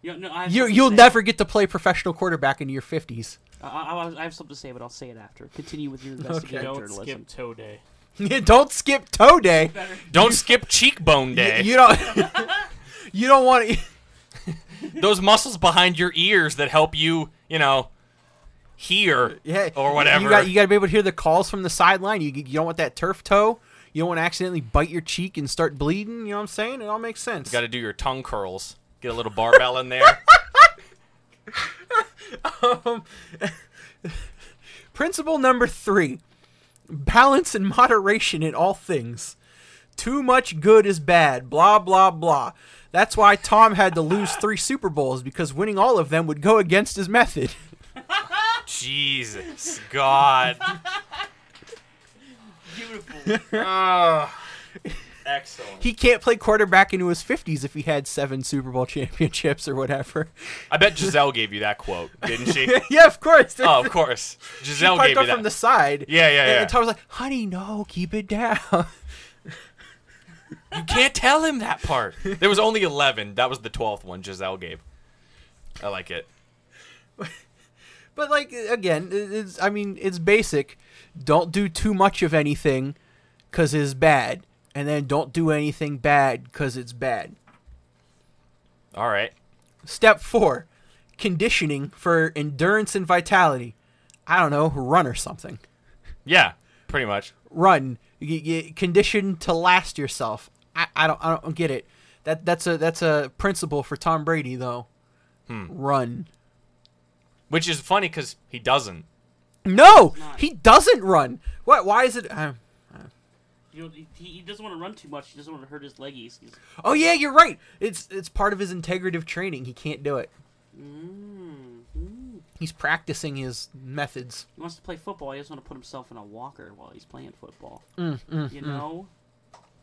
you know, no, I you, you'll never get to play professional quarterback into your 50s. I, I, I have something to say, but I'll say it after. Continue with your investigative Don't journalism. skip toe day. don't skip toe day. Don't skip cheekbone You, day. you don't. you don't want to. Those muscles behind your ears that help you, you know, hear Yeah, or whatever. You got you got to be able to hear the calls from the sideline. You you don't want that turf toe. You don't want to accidentally bite your cheek and start bleeding. You know what I'm saying? It all makes sense. You got to do your tongue curls. Get a little barbell in there. Um, principle number three: balance and moderation in all things. Too much good is bad. Blah blah blah. That's why Tom had to lose three Super Bowls because winning all of them would go against his method. Jesus, God. Beautiful. Oh, excellent. He can't play quarterback into his 50s if he had seven Super Bowl championships or whatever. I bet Gisele gave you that quote, didn't she? yeah, of course. oh, of course. Gisele parked gave you up that. from the side. Yeah, yeah, yeah. and Tom was like, "Honey, no, keep it down." You can't tell him that part. There was only 11. That was the 12th one Gisele gave. I like it. but like again, it's I mean, it's basic. Don't do too much of anything cuz it's bad, and then don't do anything bad cuz it's bad. All right. Step 4. Conditioning for endurance and vitality. I don't know, run or something. Yeah, pretty much. Run. You, you condition to last yourself. I, I don't I don't get it. That that's a that's a principle for Tom Brady though. Hmm. Run. Which is funny because he doesn't. No, he doesn't run. What? Why is it? Uh, You know, he, he doesn't want to run too much. He doesn't want to hurt his leggies. He's, oh yeah, you're right. It's it's part of his integrative training. He can't do it. mm. He's practicing his methods. He wants to play football. He doesn't want to put himself in a walker while he's playing football. Mm, mm, You mm. know,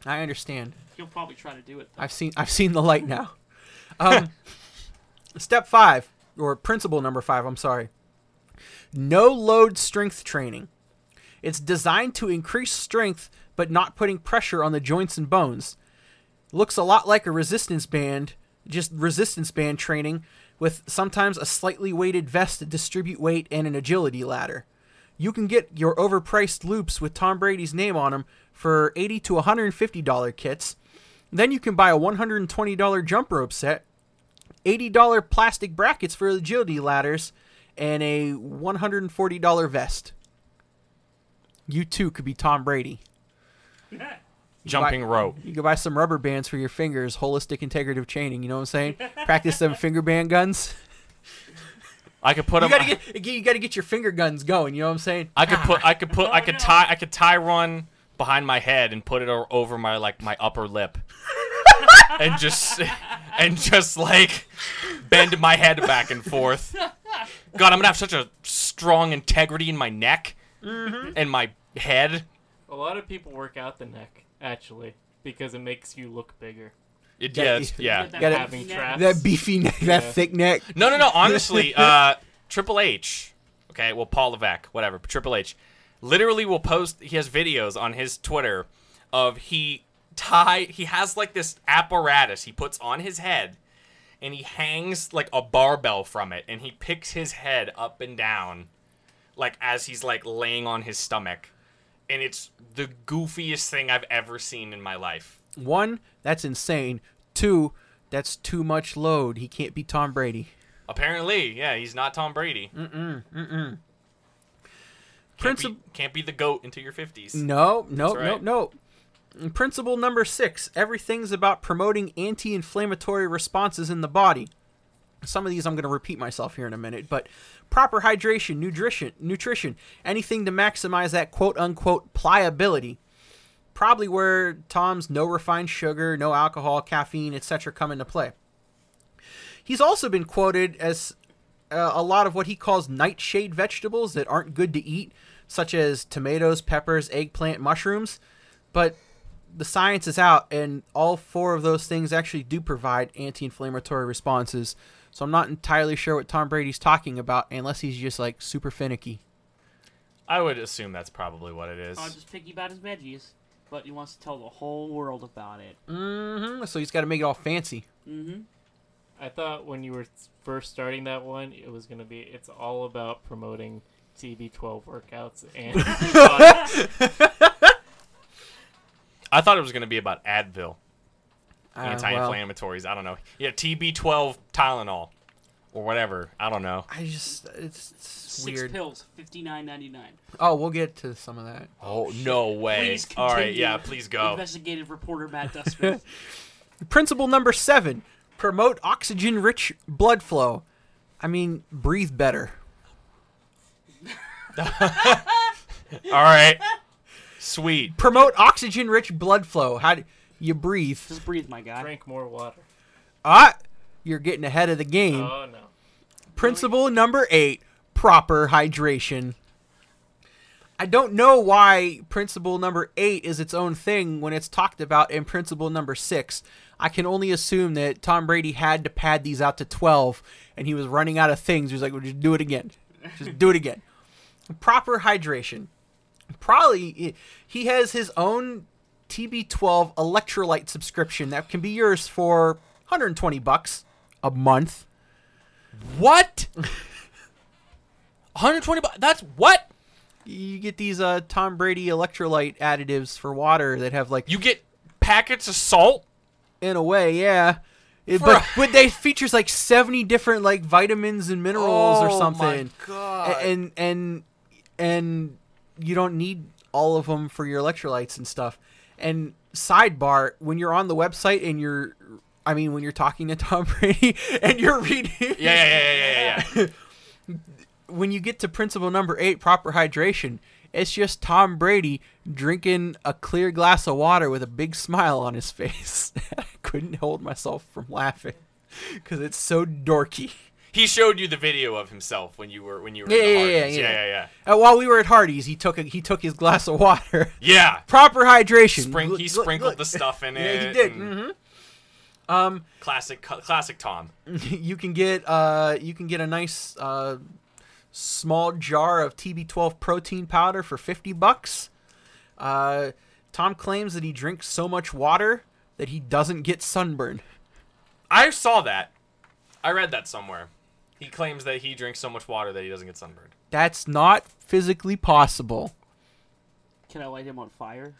I understand. he'll probably try to do it. Though. I've seen I've seen the light now. Um, step five or principle number five. I'm sorry. No load strength training. It's designed to increase strength, but not putting pressure on the joints and bones. Looks a lot like a resistance band, just resistance band training, with sometimes a slightly weighted vest to distribute weight and an agility ladder. You can get your overpriced loops with Tom Brady's name on them for 80 to 150 dollar kits. Then you can buy a $120 jump rope set, $80 plastic brackets for agility ladders, and a $140 vest. You too could be Tom Brady. Jumping rope. You could buy some rubber bands for your fingers, holistic integrative chaining. You know what I'm saying? Practice some finger band guns. I could put You them. gotta get you gotta get your finger guns going. You know what I'm saying? I could put. I could put. I Oh, could no. tie. I could tie one behind my head and put it over my like my upper lip, and just and just like bend my head back and forth. God, I'm gonna have such a strong integrity in my neck Mm-hmm. and my head. A lot of people work out the neck actually because it makes you look bigger. It, Yeah, yeah, it's- yeah. get that Gotta- Having neck. traps. That beefy neck, that thick neck. No, no, no. Honestly, uh, Triple H. Okay, well, Paul Levesque, whatever. but Triple H, literally will post. He has videos on his Twitter of he tie. He has like this apparatus he puts on his head, and he hangs like a barbell from it, and he picks his head up and down, like as he's like laying on his stomach, and it's the goofiest thing I've ever seen in my life. One, that's insane. Two, that's too much load. He can't be Tom Brady. Apparently, yeah, he's not Tom Brady. Mm-mm, mm-mm. Can't, be, can't be the goat into your fifties. No, no, right. no, no. Principle number six everything's about promoting anti inflammatory responses in the body. Some of these I'm going to repeat myself here in a minute, but proper hydration, nutrition, nutrition, anything to maximize that quote unquote pliability. Probably where Tom's no refined sugar, no alcohol, caffeine, etc. come into play. He's also been quoted as uh, a lot of what he calls nightshade vegetables that aren't good to eat, such as tomatoes, peppers, eggplant, mushrooms. But the science is out, and all four of those things actually do provide anti inflammatory responses. So I'm not entirely sure what Tom Brady's talking about, unless he's just like super finicky. I would assume that's probably what it is. I'll just picky about his veggies, but he wants to tell the whole world about it. Mm-hmm. So he's got to make it all fancy. Mm-hmm. I thought when you were first starting that one, it was gonna be it's all about promoting TB12 workouts and I thought it was going to be about Advil, Uh, anti-inflammatories. I don't know. Yeah, TB12 Tylenol or whatever. I don't know. I just it's, it's Six weird. pills, fifty nine ninety nine. Oh, we'll get to some of that. Oh no way! Please All right, continue. yeah, please go. Investigative reporter Matt Dustman. Principle number seven: promote oxygen-rich blood flow. I mean, breathe better. All right, sweet. Promote oxygen-rich blood flow. How do you breathe? Just breathe, my guy. drink more water. Ah, you're getting ahead of the game. Oh no. Principle number eight: proper hydration. I don't know why principle number eight is its own thing when it's talked about in principle number six. I can only assume that Tom Brady had to pad these out to 12 and he was running out of things. He was like, well, just do it again. Just do it again. Proper hydration. Probably he has his own TB12 electrolyte subscription that can be yours for 120 bucks a month. What? 120 bucks. That's what? You get these uh, Tom Brady electrolyte additives for water that have like You get packets of salt? in a way, yeah. It, For but a- but they features like seventy different like vitamins and minerals or something, Oh, something, My God. and and and you don't need all of them for your electrolytes and stuff. And sidebar, when you're on the website and you're, I mean, when you're talking to Tom Brady and you're reading, yeah, yeah, yeah, yeah, yeah, yeah. when you get to principle number eight, proper hydration, it's just Tom Brady drinking a clear glass of water with a big smile on his face. I couldn't hold myself from laughing because it's so dorky. he showed you the video of himself when you were when you were Yeah, yeah, yeah, yeah. yeah, yeah. Uh, while we were at Hardee's, he took a, he took his glass of water. Yeah. Proper hydration. He sprinkled the stuff in it. Yeah, he did. And Um, Classic, classic Tom. you can get uh, you can get a nice uh, small jar of TB12 protein powder for fifty bucks. Uh, Tom claims that he drinks so much water that he doesn't get sunburn. I saw that. I read that somewhere. He claims that he drinks so much water that he doesn't get sunburned. That's not physically possible. Can I light him on fire?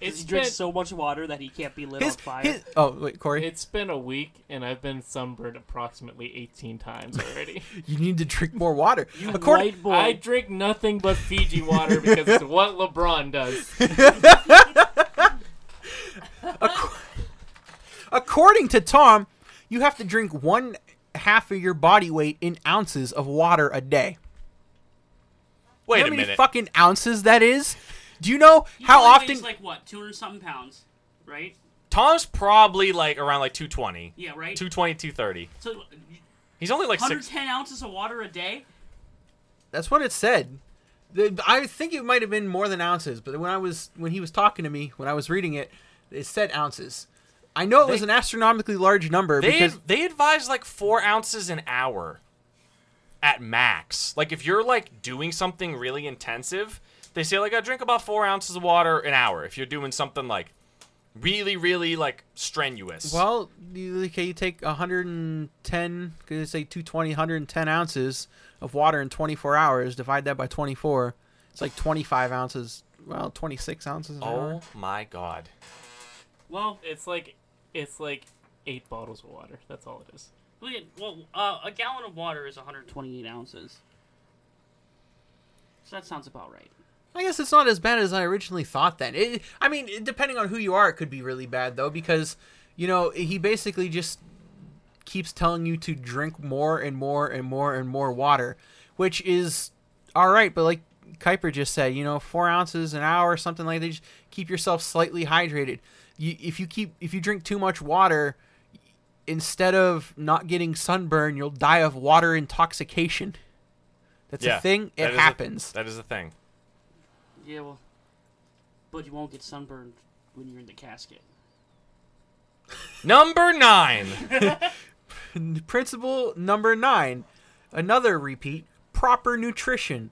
It's he been, drinks so much water that he can't be lit His, on fire. his, oh wait, Corey, it's been a week and I've been sunburned approximately 18 times already. you need to drink more water. you According, white boy. I drink nothing but Fiji water because it's what LeBron does. according to Tom, you have to drink one half of your body weight in ounces of water a day. Wait you know a how many minute. fucking ounces that is? Do you know He how often? weighs like what, two hundred something pounds, right? Tom's probably like around like 220. Yeah, right. 220, 230. So, He's only like six. 110 ounces of water a day. That's what it said. The- I think it might have been more than ounces, but when I was when he was talking to me when I was reading it, it said ounces. I know it was They- an astronomically large number They because they advise like four ounces an hour, at max. Like if you're like doing something really intensive, they say like I drink about four ounces of water an hour. If you're doing something like really really like strenuous. well, you, okay, you take 110, could say 220, 110 ounces of water in 24 hours, divide that by 24, it's like 25 ounces. Well, 26 ounces. An hour. oh my god. Well, It's like it's like eight bottles of water. That's all it is. well, uh, a gallon of water is 128 ounces. So that sounds about right. I guess it's not as bad as I originally thought. Then, it, I mean, it- depending on who you are, it could be really bad though, because you know he basically just keeps telling you to drink more and more and more and more water, which is all right. But like Kuiper just said, you know, four ounces an hour, something like that. Just keep yourself slightly hydrated. You, if you keep if you drink too much water, instead of not getting sunburn, you'll die of water intoxication. That's Yeah, a thing. that It a- happens. that is a thing. Yeah, well, but you won't get sunburned when you're in the casket. Number nine. Principle number nine, another repeat: proper nutrition.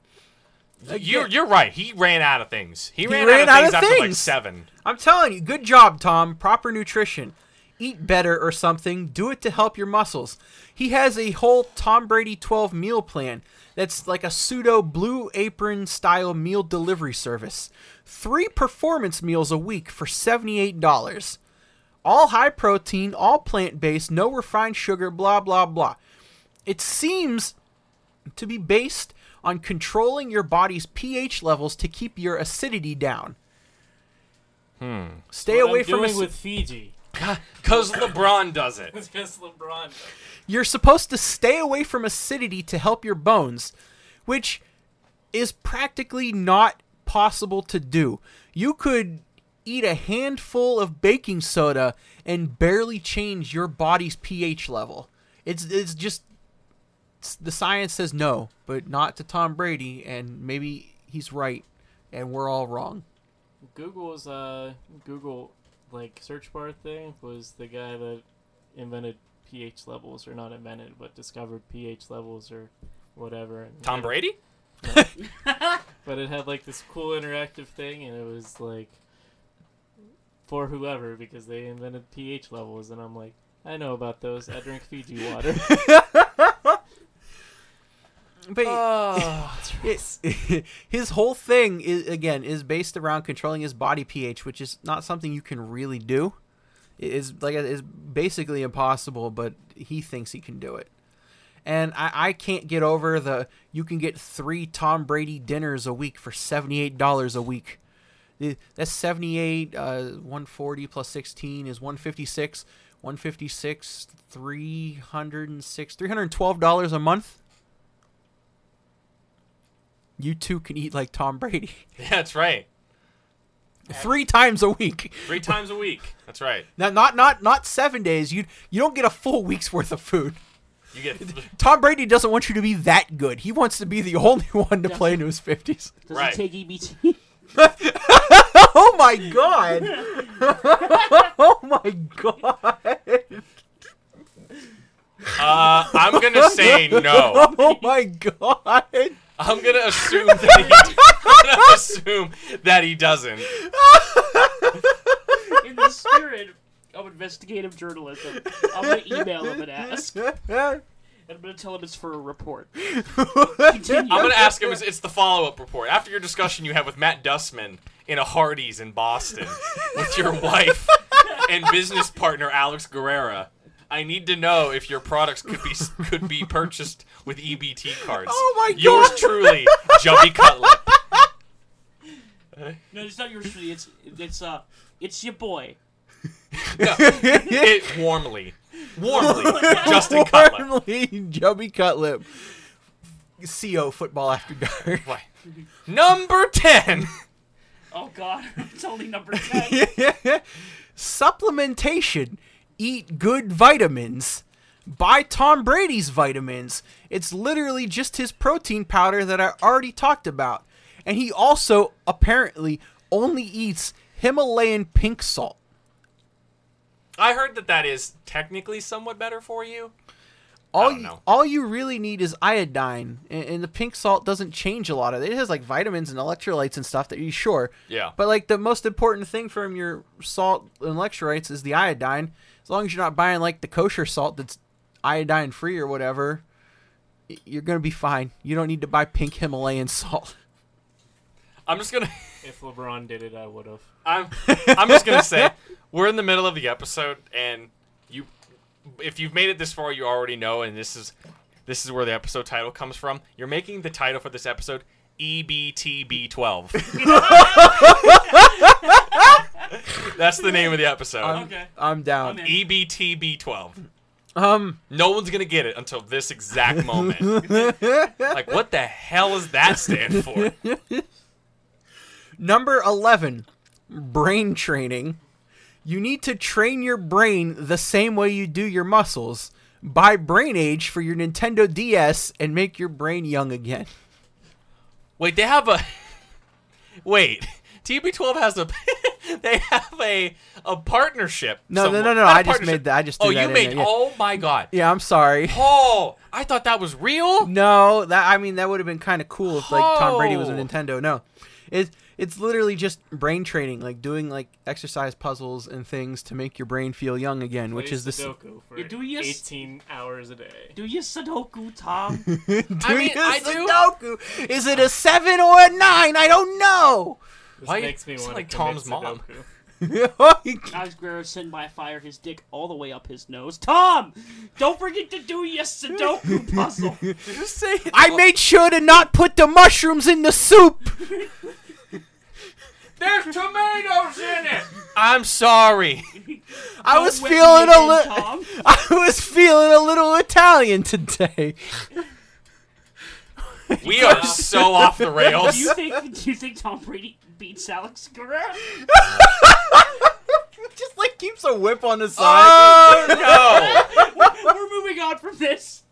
you're you're right. He ran out of things. He, ran, ran out out of of things after like things. seven. I'm telling you, good job, Tom. Proper nutrition. Eat better or something. Do it to help your muscles. He has a whole Tom Brady 12 meal plan that's like a pseudo blue apron style meal delivery service. Three performance meals a week for $78. All high protein, all plant based, no refined sugar, blah, blah, blah. It seems to be based on controlling your body's pH levels to keep your acidity down. Hmm. Stay What away I'm from doing ac- with Fiji. Because LeBron does it. It's because LeBron. does. You're supposed to stay away from acidity to help your bones, which is practically not possible to do. You could eat a handful of baking soda and barely change your body's pH level. It's it's just it's- the science says no, but not to Tom Brady and maybe he's right and we're all wrong. Google's uh Google like search bar thing was the guy that invented pH levels or not invented but discovered pH levels or whatever. Tom had- Brady? But it had like this cool interactive thing and it was like for whoever because they invented pH levels and I'm like I know about those. I drink Fiji water. But Oh, It's, his whole thing is again is based around controlling his body pH, which is not something you can really do. It is like it is basically impossible, but he thinks he can do it. And I, I can't get over the you can get three Tom Brady dinners a week for seventy eight dollars a week. That's seventy eight. Uh, one forty plus sixteen is one fifty six. One fifty six. Three hundred and six. Three hundred and twelve dollars a month. You too can eat like Tom Brady that's right. three times a week. Three times a week. That's right. Now, not not not seven days. You you don't get a full week's worth of food. You get Tom Brady doesn't want you to be that good. He wants to be the only one to play into his fifties. Does Right. he take EBT? oh my god! oh my god! Uh, I'm gonna say no. Oh my god! I'm gonna assume that he. I'm gonna assume that he doesn't. In the spirit of investigative journalism, I'm gonna email him and ask. And I'm gonna tell him it's for a report. Continue. I'm gonna ask him. It's, it's the follow-up report after your discussion you had with Matt Dustman in a Hardee's in Boston with your wife and business partner Alex Guerrero. I need to know if your products could be could be purchased with EBT cards. Oh my god! Yours truly, Jubby Cutlet. No, it's not yours truly. It's it's uh, it's your boy. No, it warmly, warmly, Justin Cutlet. Warmly, Chubby Cutlip. CO Football After Dark. Right. Number ten. Oh God, it's only number ten. Supplementation. Eat good vitamins. Buy Tom Brady's vitamins. It's literally just his protein powder that I already talked about. And he also apparently only eats Himalayan pink salt. I heard that that is technically somewhat better for you. All don't you, know. all you really need is iodine, and, and the pink salt doesn't change a lot of it. It has like vitamins and electrolytes and stuff that you sure. Yeah. But like the most important thing from your salt and electrolytes is the iodine. As long as you're not buying like the kosher salt that's iodine free or whatever, you're gonna be fine. You don't need to buy pink Himalayan salt. I'm just gonna. If LeBron did it, I would have. I'm. I'm just gonna say we're in the middle of the episode, and you, if you've made it this far, you already know, and this is, this is where the episode title comes from. You're making the title for this episode EBTB12. That's the name of the episode. I'm, Okay. I'm down. I'm. E EBTB12. Um, No one's gonna get it until this exact moment. like, what the hell does that stand for? number eleven, brain training. You need to train your brain the same way you do your muscles. Buy Brain Age for your Nintendo DS and make your brain young again. Wait, they have a. Wait, TB12 has a. they have a a partnership. No, no, no, no, not a I just made that- I just Oh, that you made. there, yeah. Oh my god. Yeah, I'm sorry. Oh, I thought that was real. No, that I mean that would have been kind of cool if like Tom Brady was a Oh. Nintendo. No, it's it's literally just brain training, like doing like exercise puzzles and things to make your brain feel young again, which Play is the s- Sudoku for You do yes- 18 hours a day. Do you Sudoku, Tom? I mean, Doing I a do- Sudoku. Is it a seven or a nine? I don't know. This Why- makes me it's want like to Tom's mom. Alex Guerrero sitting by a fire, his dick all the way up his nose. Tom, don't forget to do your Sudoku puzzle. Just say. it. I made sure to not put the mushrooms in the soup. There's tomatoes in it. I'm sorry. I was wet feeling a little. Tom. I was feeling a little Italian today. We are so off the rails. Do you think? Do you think Tom Brady beats Alex Guerrero? Just like keeps a whip on the side. Oh no! We're moving on from this.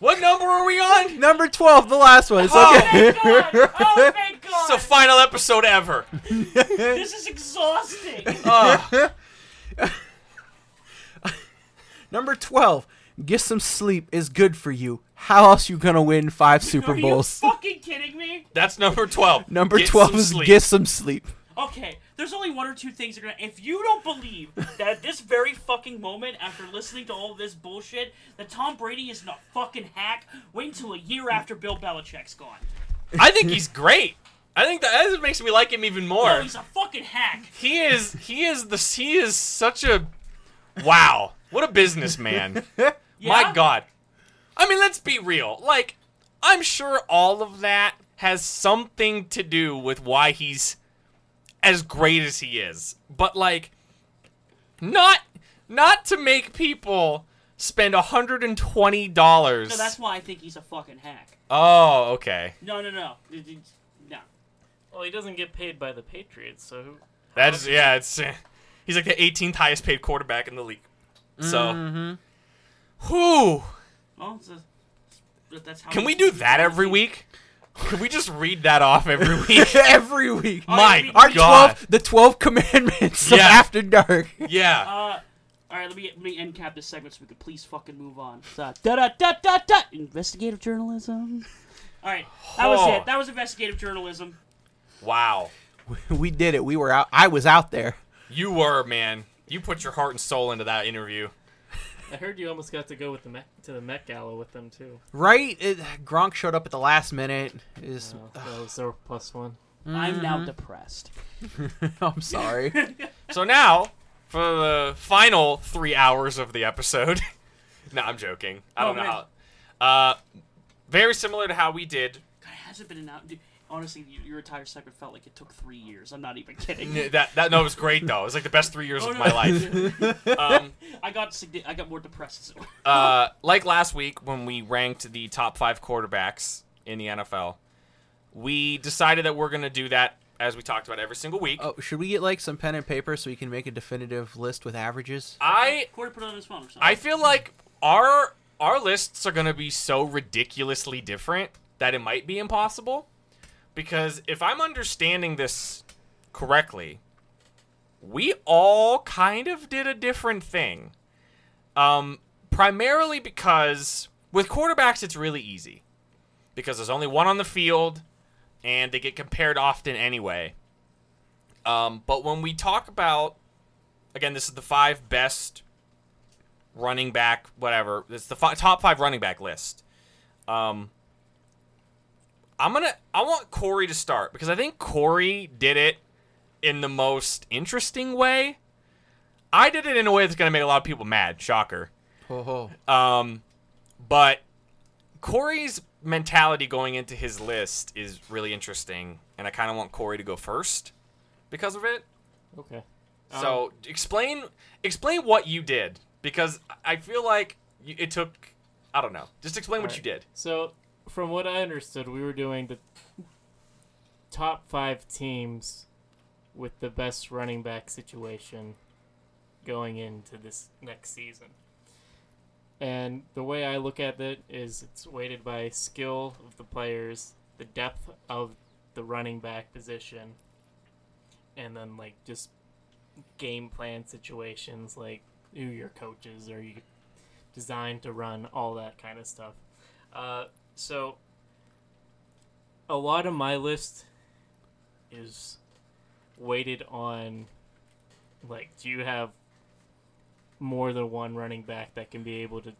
What number are we on? Number twelve, the last one. It's Oh, okay. Thank God! Oh, thank God! It's the final episode ever. this is exhausting. Ugh. Number twelve, get some sleep is good for you. How else you gonna win five Super Bowls? Are you Bowls? fucking kidding me? That's number twelve. Number Get twelve is sleep. get some sleep. Okay, there's only one or two things that are gonna. If you don't believe that at this very fucking moment, after listening to all this bullshit, that Tom Brady isn't a fucking hack, wait until a year after Bill Belichick's gone. I think he's great. I think that, that makes me like him even more. No, he's a fucking hack. He is. He is the. He is such a. Wow. What a businessman. My God. I mean, let's be real. Like, I'm sure all of that has something to do with why he's as great as he is. But like, not not to make people spend hundred and twenty dollars. No, that's why I think he's a fucking hack. Oh, okay. No, no, no, no. Well, he doesn't get paid by the Patriots, so who? That's yeah. It's he's like the 18th highest paid quarterback in the league. So, Mm-hmm. Whew. Well, a, that's how Can we do that every week? Can we just read that off every week? Every week. Oh, My yeah, we- Our God. twelve, the twelve commandments of Yeah. After Dark. Yeah. Uh, all right, let me let me end cap this segment so we can please fucking move on. So, da da da da da. Investigative journalism. All right, that was Oh. it. That was investigative journalism. Wow. We did it. We were out. I was out there. You were, man. You put your heart and soul into that interview. I heard you almost got to go with the Met, to the Met Gala with them too. Right? It, Gronk showed up at the last minute. Is Oh, that was their plus one. I'm Mm-hmm. now depressed. I'm sorry. So now, for the final three hours of the episode. no, I'm joking. I Oh, don't know man. how. Uh, very similar to how we did. God, it hasn't been an out. Dude, honestly, y- your entire segment felt like it took three years. I'm not even kidding. That that no, it was great though. It was like the best three years Oh, of no. my life. Um, I got I got more depressed. uh, like last week when we ranked the top five quarterbacks in the NFL, we decided that we're going to do that as we talked about every single week. oh, should we get like some pen and paper so we can make a definitive list with averages? I Corey put it on his phone or something. I feel like our our lists are going to be so ridiculously different that it might be impossible. Because if I'm understanding this correctly, we all kind of did a different thing. Um, primarily because with quarterbacks, it's really easy. Because there's only one on the field, and they get compared often anyway. Um, but when we talk about, again, this is the five best running back, whatever. It's the fi- top five running back list. Um, I'm gonna. I want Corey to start because I think Corey did it in the most interesting way. I did it in a way that's gonna make a lot of people mad. Shocker. Ho ho. Um, but Corey's mentality going into his list is really interesting, and I kind of want Corey to go first because of it. Okay. So explain explain what you did because I feel like it took I don't know. Just explain what Alright. you did. So, from what I understood, we were doing the top five teams with the best running back situation going into this next season. And the way I look at it is it's weighted by skill of the players, the depth of the running back position, and then like just game plan situations like who your coaches are you designed to run all that kind of stuff. Uh, so a lot of my list is weighted on like do you have more than one running back that can be able to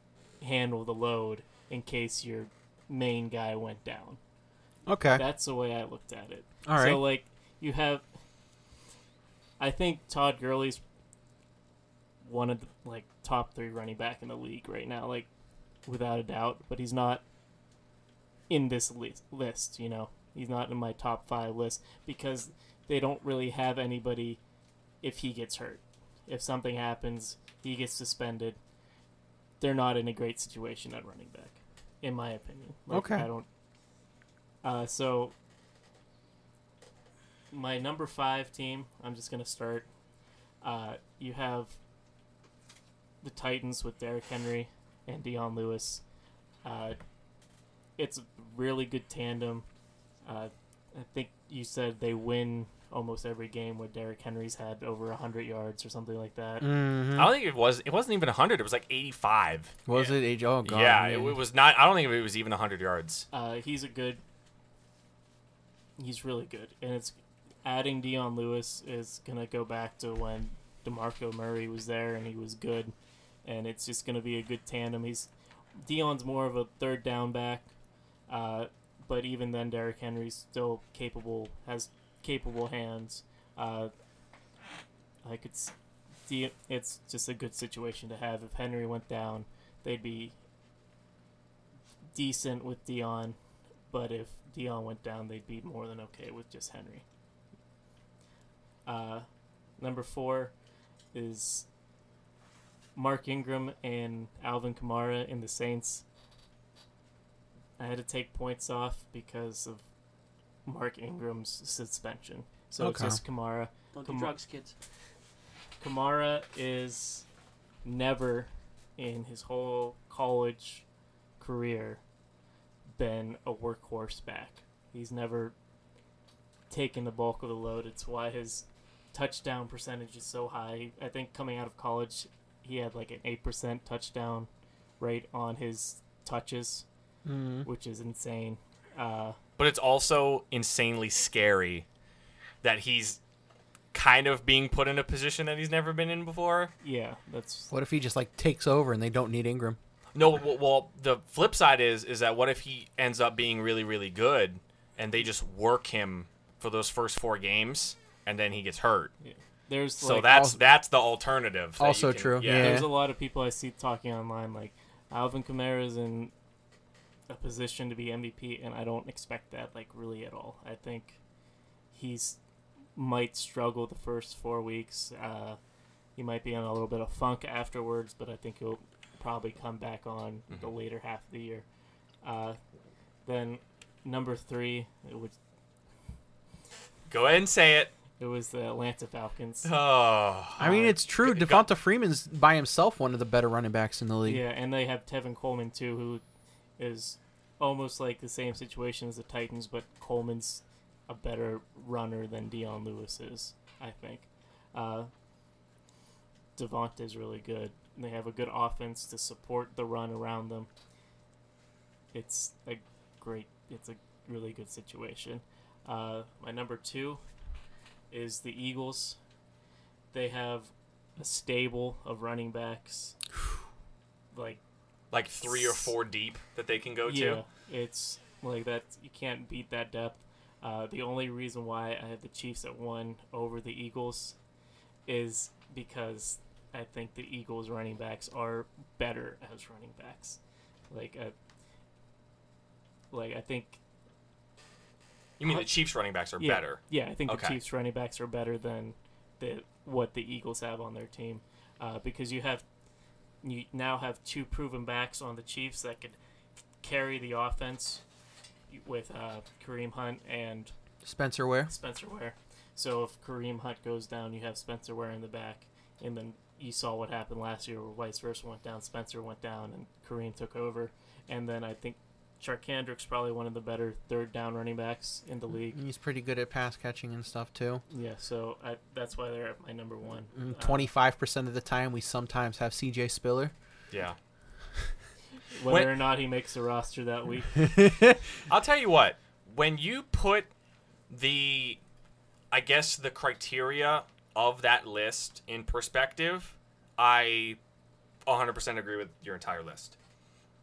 handle the load in case your main guy went down. Okay. That's the way I looked at it. All right. So like you have I think Todd Gurley's one of the like top three running back in the league right now, like without a doubt. But he's not in this list. List, you know, he's not in my top five list because they don't really have anybody. If he gets hurt, if something happens, he gets suspended. They're not in a great situation at running back, in my opinion. Like, Okay. I don't. Uh, so my number five team, I'm just gonna start. Uh, you have the Titans with Derrick Henry and Dion Lewis. Uh, it's a really good tandem. Uh, I think you said they win almost every game where Derrick Henry's had over hundred yards or something like that. Mhm. I don't think it was. It wasn't even hundred. It was like eighty-five. Was it age? Oh god. yeah, it, it was not. I don't think it was even hundred yards. Uh, he's a good. He's really good, and it's adding Dion Lewis is gonna go back to when Demarco Murray was there and he was good, and it's just gonna be a good tandem. He's Dion's more of a third down back, uh, but even then, Derrick Henry's still capable, has capable hands. Uh, I could. s- Di- it's just a good situation to have. If Henry went down, they'd be decent with Dion, but if Dion went down, they'd be more than okay with just Henry. Uh, number four is Mark Ingram and Alvin Kamara in the Saints. I had to take points off because of Mark Ingram's suspension. So it's just Kamara. Don't do drugs, kids. Kamara is never in his whole college career been a workhorse back. He's never taken the bulk of the load. It's why his touchdown percentage is so high. I think coming out of college, he had like an 8% touchdown rate on his touches, Mm. which is insane. Uh, But it's also insanely scary that he's kind of being put in a position that he's never been in before. yeah, that's What if he just like takes over and they don't need Ingram? No, well, well, the flip side is is that what if he ends up being really really good and they just work him for those first four games and then he gets hurt. there's So like, that's also- that's the alternative. that Also can- true, Yeah. yeah. There's a lot of people I see talking online like Alvin Kamara's in a position to be MVP, and I don't expect that like really at all. I think he's might struggle the first four weeks. Uh, he might be in a little bit of funk afterwards, but I think he'll probably come back on the Mm-hmm. later half of the year. Uh, then number three, it was Go ahead and say it. it was the Atlanta Falcons. Oh. I mean, it's true. g- Devonta Freeman's by himself one of the better running backs in the league. Yeah, and they have Tevin Coleman too, who is almost like the same situation as the Titans, but Coleman's a better runner than Dion Lewis is, I think. Uh, is really good. They have a good offense to support the run around them. It's a great, it's a really good situation. Uh, my number two is the Eagles. They have a stable of running backs. Like like three or four deep that they can go yeah, to. it's like that. You can't beat that depth. Uh, the only reason why I have the Chiefs at one over the Eagles is because I think the Eagles running backs are better as running backs. Like, uh, like I think You mean the Chiefs running backs are yeah, better? Yeah, I think Okay. the Chiefs running backs are better than the what the Eagles have on their team, uh, because you have you now have two proven backs on the Chiefs that could carry the offense with uh, Kareem Hunt and Spencer Ware. Spencer Ware. So if Kareem Hunt goes down, you have Spencer Ware in the back, and then you saw what happened last year, where vice versa went down, Spencer went down, and Kareem took over. And then I think Charcandrick's probably one of the better third down running backs in the league. He's pretty good at pass catching and stuff too. Yeah, so I, that's why they're at my number one. Uh, Twenty five percent of the time, we sometimes have C.J. Spiller. Yeah. whether When- or not he makes the roster that week. I'll tell you what. When you put the, I guess the criteria of that list in perspective, I 100% agree with your entire list.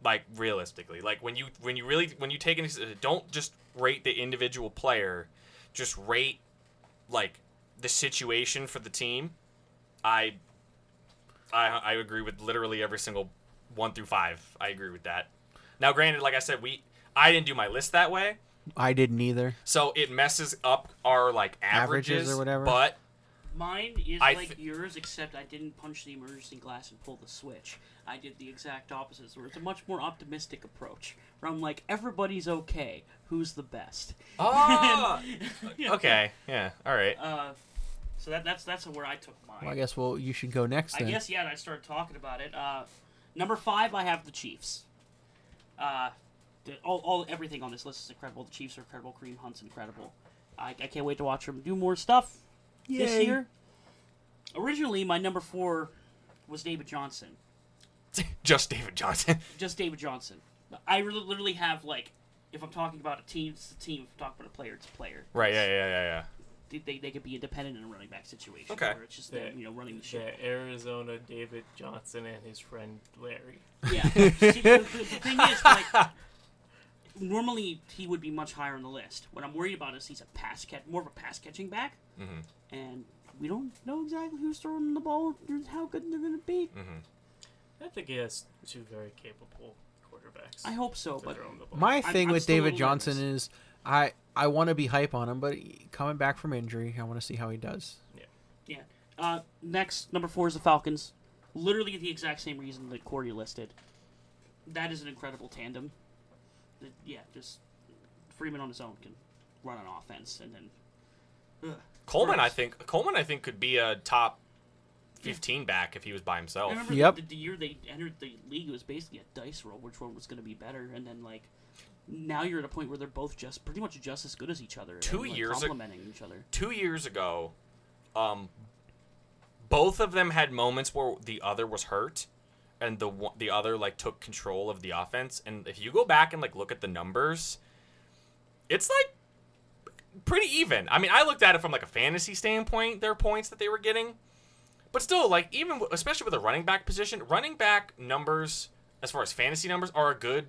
Like realistically, like when you when you really when you take into don't just rate the individual player, just rate like the situation for the team. I I I agree with literally every single one through five. I agree with that. Now, granted, like I said, we I didn't do my list that way, I didn't either. so it messes up our like averages, Averages or whatever? But Mine is I like th- yours, except I didn't punch the emergency glass and pull the switch. I did the exact opposite, where it's a much more optimistic approach. Where I'm like, everybody's okay. Who's the best? oh, Yeah. okay, yeah, all right. Uh, so that, that's that's where I took mine. Well, I guess well, you should go next I guess yeah. and I started talking about it. Uh, number five, I have the Chiefs. Uh, the, all, all everything on this list is incredible. The Chiefs are incredible. Kareem Hunt's incredible. I, I can't wait to watch them do more stuff this Yay. year. Originally, my number four was David Johnson. Just David Johnson. Just David Johnson. I really, literally have like, if I'm talking about a team, it's a team. If I'm talking about a player, it's a player. right, yeah, yeah, yeah, yeah. They, they, they could be independent in a running back situation. Okay. Where it's just Yeah. them, you know, running the ship. Yeah, Arizona David Johnson and his friend Larry. Yeah. See, the, the, the thing is, like, normally he would be much higher on the list. What I'm worried about is he's a pass catch, more of a pass catching back, mm-hmm. and we don't know exactly who's throwing the ball or how good they're going to be. Mm-hmm. I think he has two very capable quarterbacks. I hope so, but throw him the ball. My thing I'm with still a David Johnson nervous. is I I want to be hype on him, but he- coming back from injury, I want to see how he does. yeah. Uh, next, number four is the Falcons. Literally the exact same reason that Corey listed. That is an incredible tandem. That- yeah, just Freeman on his own can run an offense, and then. Ugh. Coleman, I think Coleman, I think could be a top 15 back if he was by I himself. remember Yep. the, the year they entered the league, it was basically a dice roll which one was going to be better, and then like now you're at a point where they're both just pretty much just as good as each other. Two and, like, years ag- complimenting each other. Two years ago, um, both of them had moments where the other was hurt, and the one- the other like took control of the offense. And if you go back and like look at the numbers, it's like pretty even. I mean, I looked at it from like a fantasy standpoint, their points that they were getting, but still, like even especially with a running back position, running back numbers as far as fantasy numbers are a good,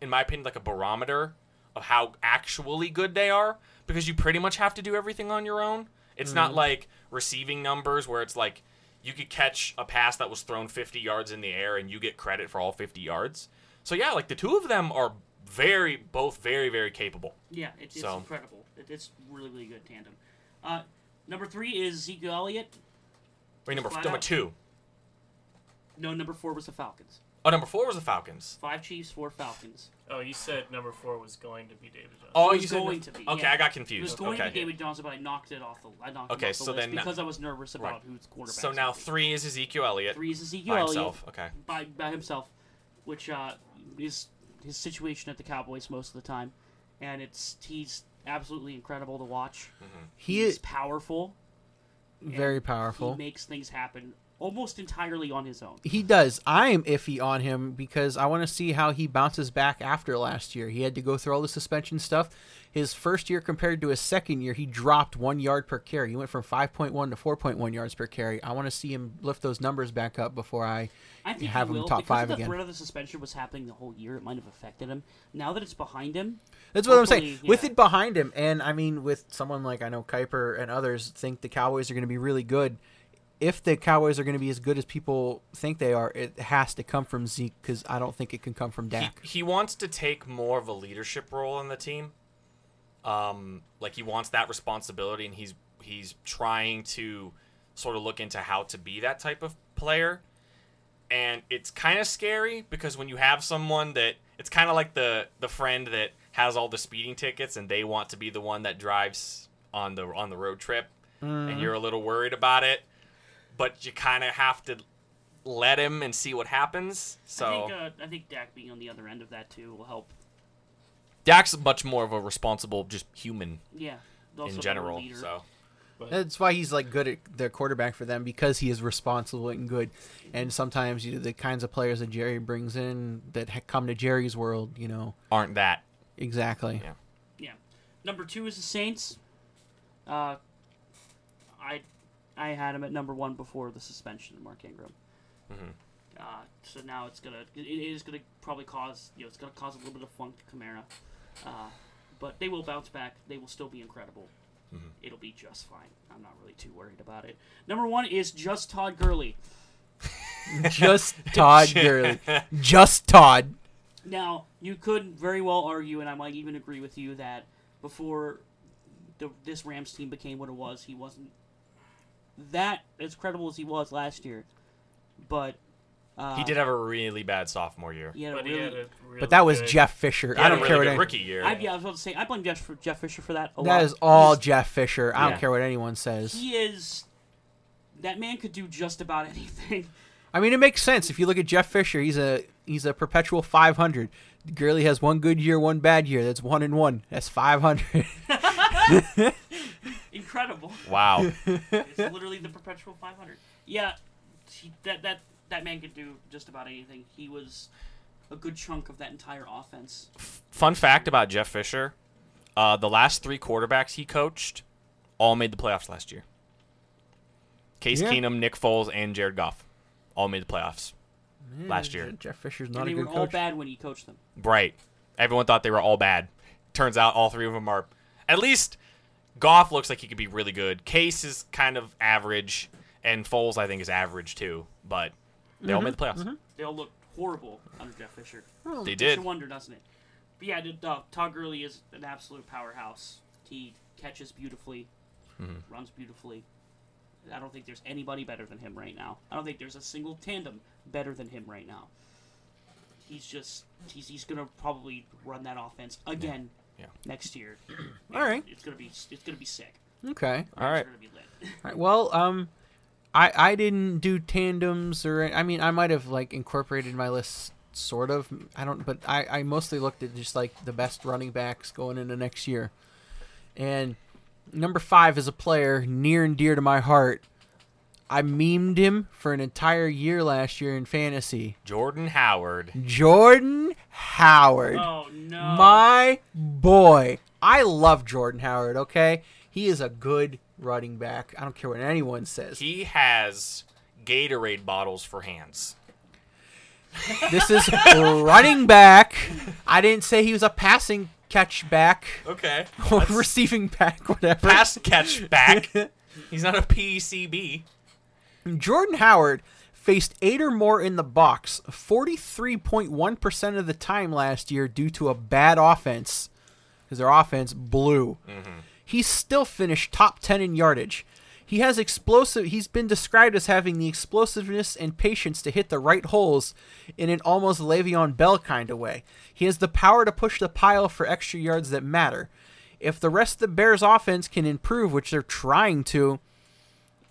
in my opinion, like a barometer of how actually good they are because you pretty much have to do everything on your own. It's not like receiving numbers where it's like you could catch a pass that was thrown 50 yards in the air and you get credit for all 50 yards. So yeah, like the two of them are very both very very capable. Yeah, it, it's So- incredible. It, it's really really good tandem. Uh, number three is Zeke Elliott. Wait, number Flat number out. 2. No, number four was the Falcons. Oh, number 4 was the Falcons. Five Chiefs, four Falcons. Oh, you said number four was going to be David Johnson. Oh, It you said going to be, Okay, yeah. I got confused. It was going okay. to be David Johnson, but I knocked it off the. I knocked Okay, it off the so list then- because I was nervous about Right. who's quarterback. So now 3 is Ezekiel Elliott three is Ezekiel by Elliott himself. Okay. by by himself, which uh, is his situation at the Cowboys most of the time, and it's he's absolutely incredible to watch. He he's is powerful. Very powerful. He makes things happen almost entirely on his own. He does. I am iffy on him because I want to see how he bounces back after last year. He had to go through all the suspension stuff. His first year compared to his second year, he dropped one yard per carry. He went from 5.1 to 4.1 yards per carry. I want to see him lift those numbers back up before I. I have him will top because five the again. threat of the suspension was happening the whole year. It might have affected him. Now that it's behind him, That's what I'm saying. Hopefully, With it behind him, and I mean, with someone like I know Kuiper and others think the Cowboys are going to be really good. If the Cowboys are going to be as good as people think they are, it has to come from Zeke because I don't think it can come from He, Dak. he wants to take more of a leadership role in the team. Um, like he wants that responsibility, and he's he's trying to sort of look into how to be that type of player. And it's kind of scary because when you have someone that it's kind of like the the friend that has all the speeding tickets, and they want to be the one that drives on the on the road trip, and you're a little worried about it, but you kind of have to let him and see what happens. So. I think uh, I think Dak being on the other end of that too will help. Dak's much more of a responsible, just human Yeah, in general. leader. So That's why he's like good at the quarterback for them because he is responsible and good. And sometimes you know, the kinds of players that Jerry brings in that ha- come to Jerry's world, you know, aren't that? Exactly. Yeah. Yeah. Number two is the Saints. Uh, I I had him at number one before the suspension of Mark Ingram. Mhm. Uh, so now it's gonna it, it is gonna probably cause you know it's gonna cause a little bit of funk to Kamara, uh, but they will bounce back. They will still be incredible. Mm-hmm. It'll be just fine. I'm not really too worried about it. Number one is just Todd Gurley. Just Todd Gurley. Just Todd. Now, you could very well argue, and I might even agree with you, that before the, this Rams team became what it was, he wasn't that as credible as he was last year. But uh, He did have a really bad sophomore year. He had a But really, really But that was good- Jeff Fisher. He I don't a really care what good any- rookie year. I, yeah, I was about to say I blame Jeff, Jeff Fisher for that. A That lot. is all He's- Jeff Fisher. I Yeah. don't care what anyone says. He is. That man could do just about anything. I mean, it makes sense if you look at Jeff Fisher. He's a he's a perpetual 500. Gurley has one good year, one bad year. That's one and one. That's 500. Incredible. Wow. It's literally the perpetual 500. Yeah, he, that that that man could do just about anything. He was a good chunk of that entire offense. Fun fact about Jeff Fisher: uh, the last three quarterbacks he coached all made the playoffs last year. Case Yeah. Keenum, Nick Foles, and Jared Goff all made the playoffs last year. Jeff Fisher's not and a they good were all bad when he coached them. Right. Everyone thought they were all bad. Turns out all three of them are. At least Goff looks like he could be really good. Case is kind of average, and Foles I think is average too. But they all made the playoffs. They all looked horrible under Jeff Fisher. They did. It's a did. wonder, doesn't it? But yeah, dude, uh, Todd Gurley is an absolute powerhouse. He catches beautifully, Mm-hmm. runs beautifully. I don't think there's anybody better than him right now. I don't think there's a single tandem better than him right now. He's just he's, he's gonna probably run that offense again Yeah. next year. All right. It's gonna be it's gonna be sick. Okay. All right. It's gonna be lit. All right. Well, um, I I didn't do tandems or I mean I might have like incorporated my list sort of. I don't, but I I mostly looked at just like the best running backs going into next year, and number five is a player near and dear to my heart. I memed him for an entire year last year in fantasy. Jordan Howard. Jordan Howard. Oh no. My boy. I love Jordan Howard, okay? He is a good running back. I don't care what anyone says. He has Gatorade bottles for hands. This is running back. I didn't say he was a passing catch back Okay. or That's receiving back, whatever. pass catch back. He's not a PCB. Jordan Howard faced eight or more in the box 43.1% of the time last year due to a bad offense because their offense blew. Mm-hmm. He still finished top 10 in yardage. He has explosive he's been described as having the explosiveness and patience to hit the right holes in an almost Le'Veon Bell kind of way. He has the power to push the pile for extra yards that matter. If the rest of the Bears offense can improve, which they're trying to,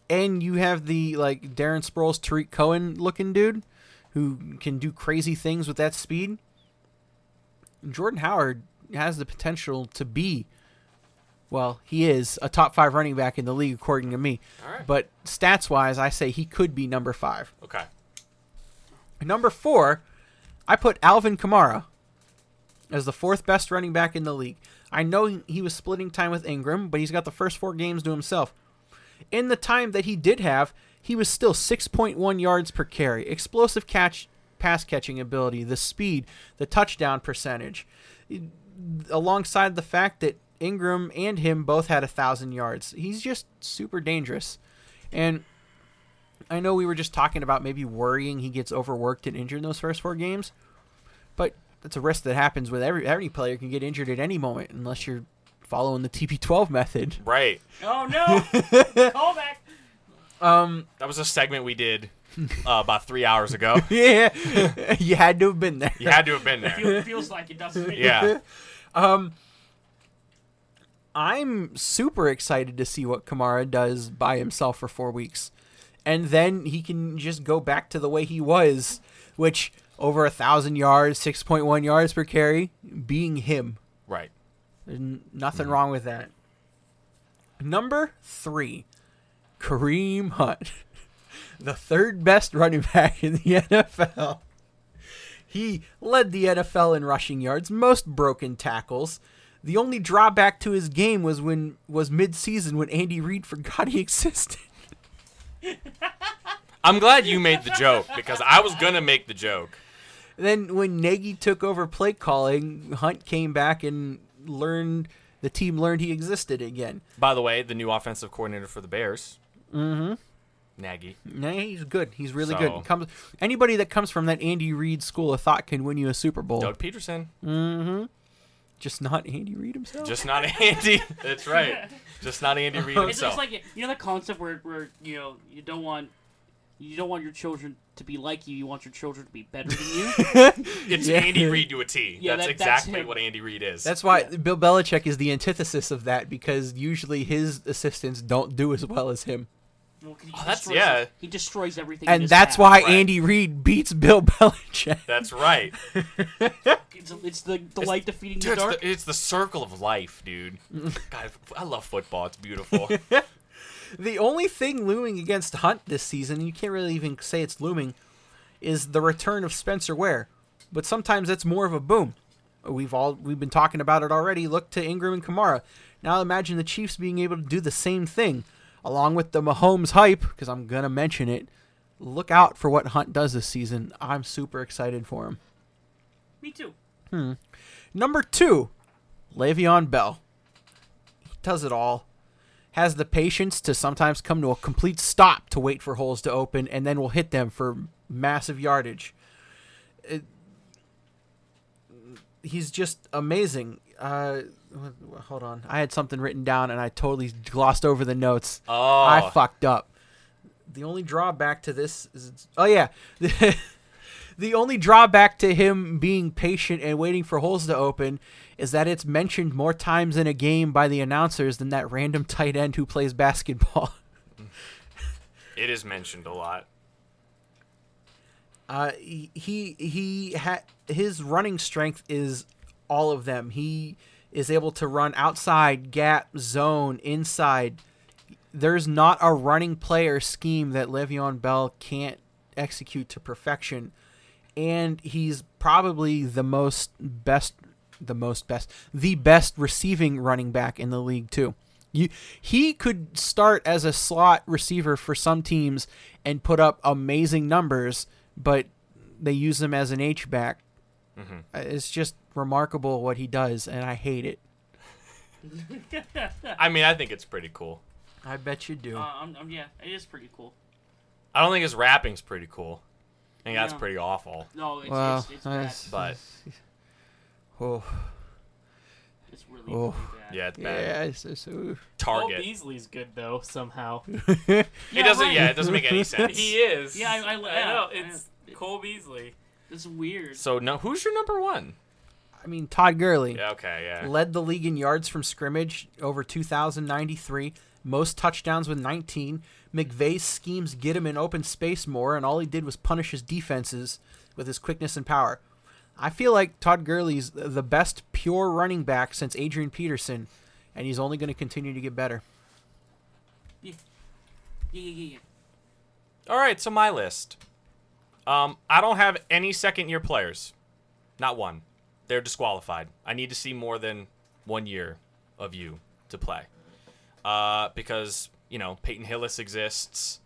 and you have the like Darren Sproles, Tarik Cohen looking dude who can do crazy things with that speed. Jordan Howard has the potential to be, well, he is a top five running back in the league according to me. Right. But stats wise, I say he could be number five. Okay. Number four, I put Alvin Kamara as the fourth best running back in the league. I know he- he was splitting time with Ingram, but he's got the first four games to himself. In the time that he did have, he was still 6.1 yards per carry. Explosive catch, pass catching ability, the speed, the touchdown percentage, alongside the fact that Ingram and him both had a thousand yards. He's just super dangerous, and I know we were just talking about maybe worrying he gets overworked and injured in those first four games, but that's a risk that happens with every every player can get injured at any moment unless you're following the TB12 method. Right. Oh no. Call back. Um, That was a segment we did uh, about three hours ago. yeah, you had to have been there. You had to have been there. Feel, feels like it doesn't. Yeah. Um, I'm super excited to see what Kamara does by himself for four weeks, and then he can just go back to the way he was, which over a thousand yards, six point one yards per carry, being him. Right. There's nothing wrong with that. Number three, Kareem Hunt, the third best running back in the NFL. He led the NFL in rushing yards, most broken tackles. The only drawback to his game was when was mid-season when Andy Reid forgot he existed. I'm glad you made the joke because I was gonna make the joke. Then when Nagy took over play calling, Hunt came back and learned the team learned he existed again. By the way, the new offensive coordinator for the Bears, mm-hmm. Nagy. No, he's good. He's really So- good. Comes anybody that comes from that Andy Reid school of thought can win you a Super Bowl. Doug Pederson. Just not Andy Reid himself. Just not Andy. That's right. Just not Andy Reid himself. It's just like you know the concept where, where you know you don't want you don't want your children to be like you. You want your children to be better than you. it's Yeah. Andy Reid to a T. Yeah, that's that- exactly him. what Andy Reid is. That's why Bill Belichick is the antithesis of that because usually his assistants don't do as well as him. Well, 'cause he Oh, that's- destroys- yeah. He destroys everything. in And his that's path. why Right. Andy Reid beats Bill Belichick. That's right. it's, it's the the light defeating Dude, the it's, dark. the, it's the circle of life, dude. God, I love football. It's beautiful. The only thing looming against Hunt this season, you can't really even say it's looming, is the return of Spencer Ware. But sometimes that's more of a boom. We've all we've been talking about it already. Look to Ingram and Kamara. Now imagine the Chiefs being able to do the same thing, along with the Mahomes hype. Because I'm gonna mention it. Look out for what Hunt does this season. I'm super excited for him. Me too. Hmm. Number two, Le'Veon Bell. He does it all. Has the patience to sometimes come to a complete stop to wait for holes to open, and then will hit them for massive yardage. It- he's just amazing. Uh, hold on, I had something written down and I totally glossed over the notes. Oh, I fucked up. The only drawback to this is, it's- oh yeah, the only drawback to him being patient and waiting for holes to open is that it's mentioned more times in a game by the announcers than that random tight end who plays basketball. It is mentioned a lot. Uh, he he, he ha- his running strength is all of them. He is able to run outside, gap, zone, inside. There's not a running player scheme that Le'Veon Bell can't execute to perfection, and he's probably the most best, the most best, the best receiving running back in the league too. You, he could start as a slot receiver for some teams and put up amazing numbers, but they use him as an H back. Mhm. Uh, It's just remarkable what he does, and I hate it. I mean, I think it's pretty cool. I bet you do. Uh, I'm, I'm, yeah, it is pretty cool. I don't think his rapping's pretty cool. I think that's Yeah. pretty awful. No, it's well, it's, it's bad. that's- But oh, It's really, Oh. really bad. yeah, it's bad. yeah, it's, it's, ooh. Cole Target. Beasley's good though somehow. It doesn't. right. Yeah, it doesn't make any sense. he is. Yeah, I- I- know. It's I- Cole Beasley. It's weird. So no, who's your number one? I mean, Todd Gurley Yeah, okay, yeah. led the league in yards from scrimmage, over 2,093, most touchdowns with 19. McVay's schemes get him in open space more, and all he did was punish his defenses with his quickness and power. I feel like Todd Gurley's the best pure running back since Adrian Peterson, and he's only going to continue to get better. Yeah, yeah, yeah, yeah. All right, so my list. Um, I don't have any second year players. Not one. They're disqualified. I need to see more than one year of you to play. Uh, because, you know, Peyton Hillis exists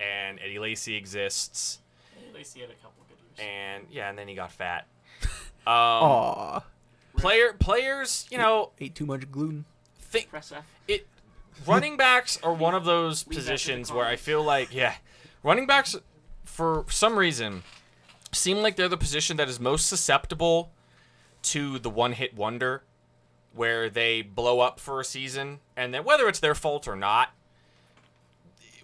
and Eddie Lacy exists. Eddie Lacy had a couple good years. And yeah, and then he got fat. Um, Aw, player players, you know, ate too much gluten. think it running backs are one of those Leave that to the positions where I feel like yeah, running backs for some reason seem like they're the position that is most susceptible to the one hit wonder where they blow up for a season and then whether it's their fault or not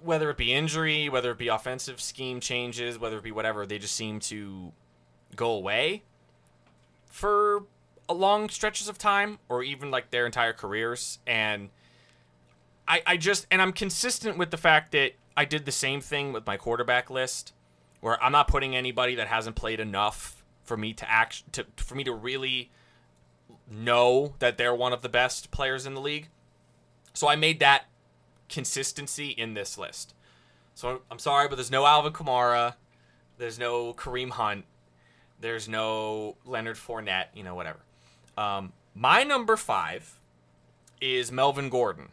whether it be injury whether it be offensive scheme changes whether it be whatever they just seem to go away for long stretches of time or even like their entire careers. And I, I just and I'm consistent with the fact that I did the same thing with my quarterback list where I'm not putting anybody that hasn't played enough for me to act to for me to really know that they're one of the best players in the league. So I made that consistency in this list. So I'm sorry, but there's no Alvin Kamara, there's no Kareem Hunt, there's no Leonard Fournette, you know, whatever. Um, my number five is Melvin Gordon.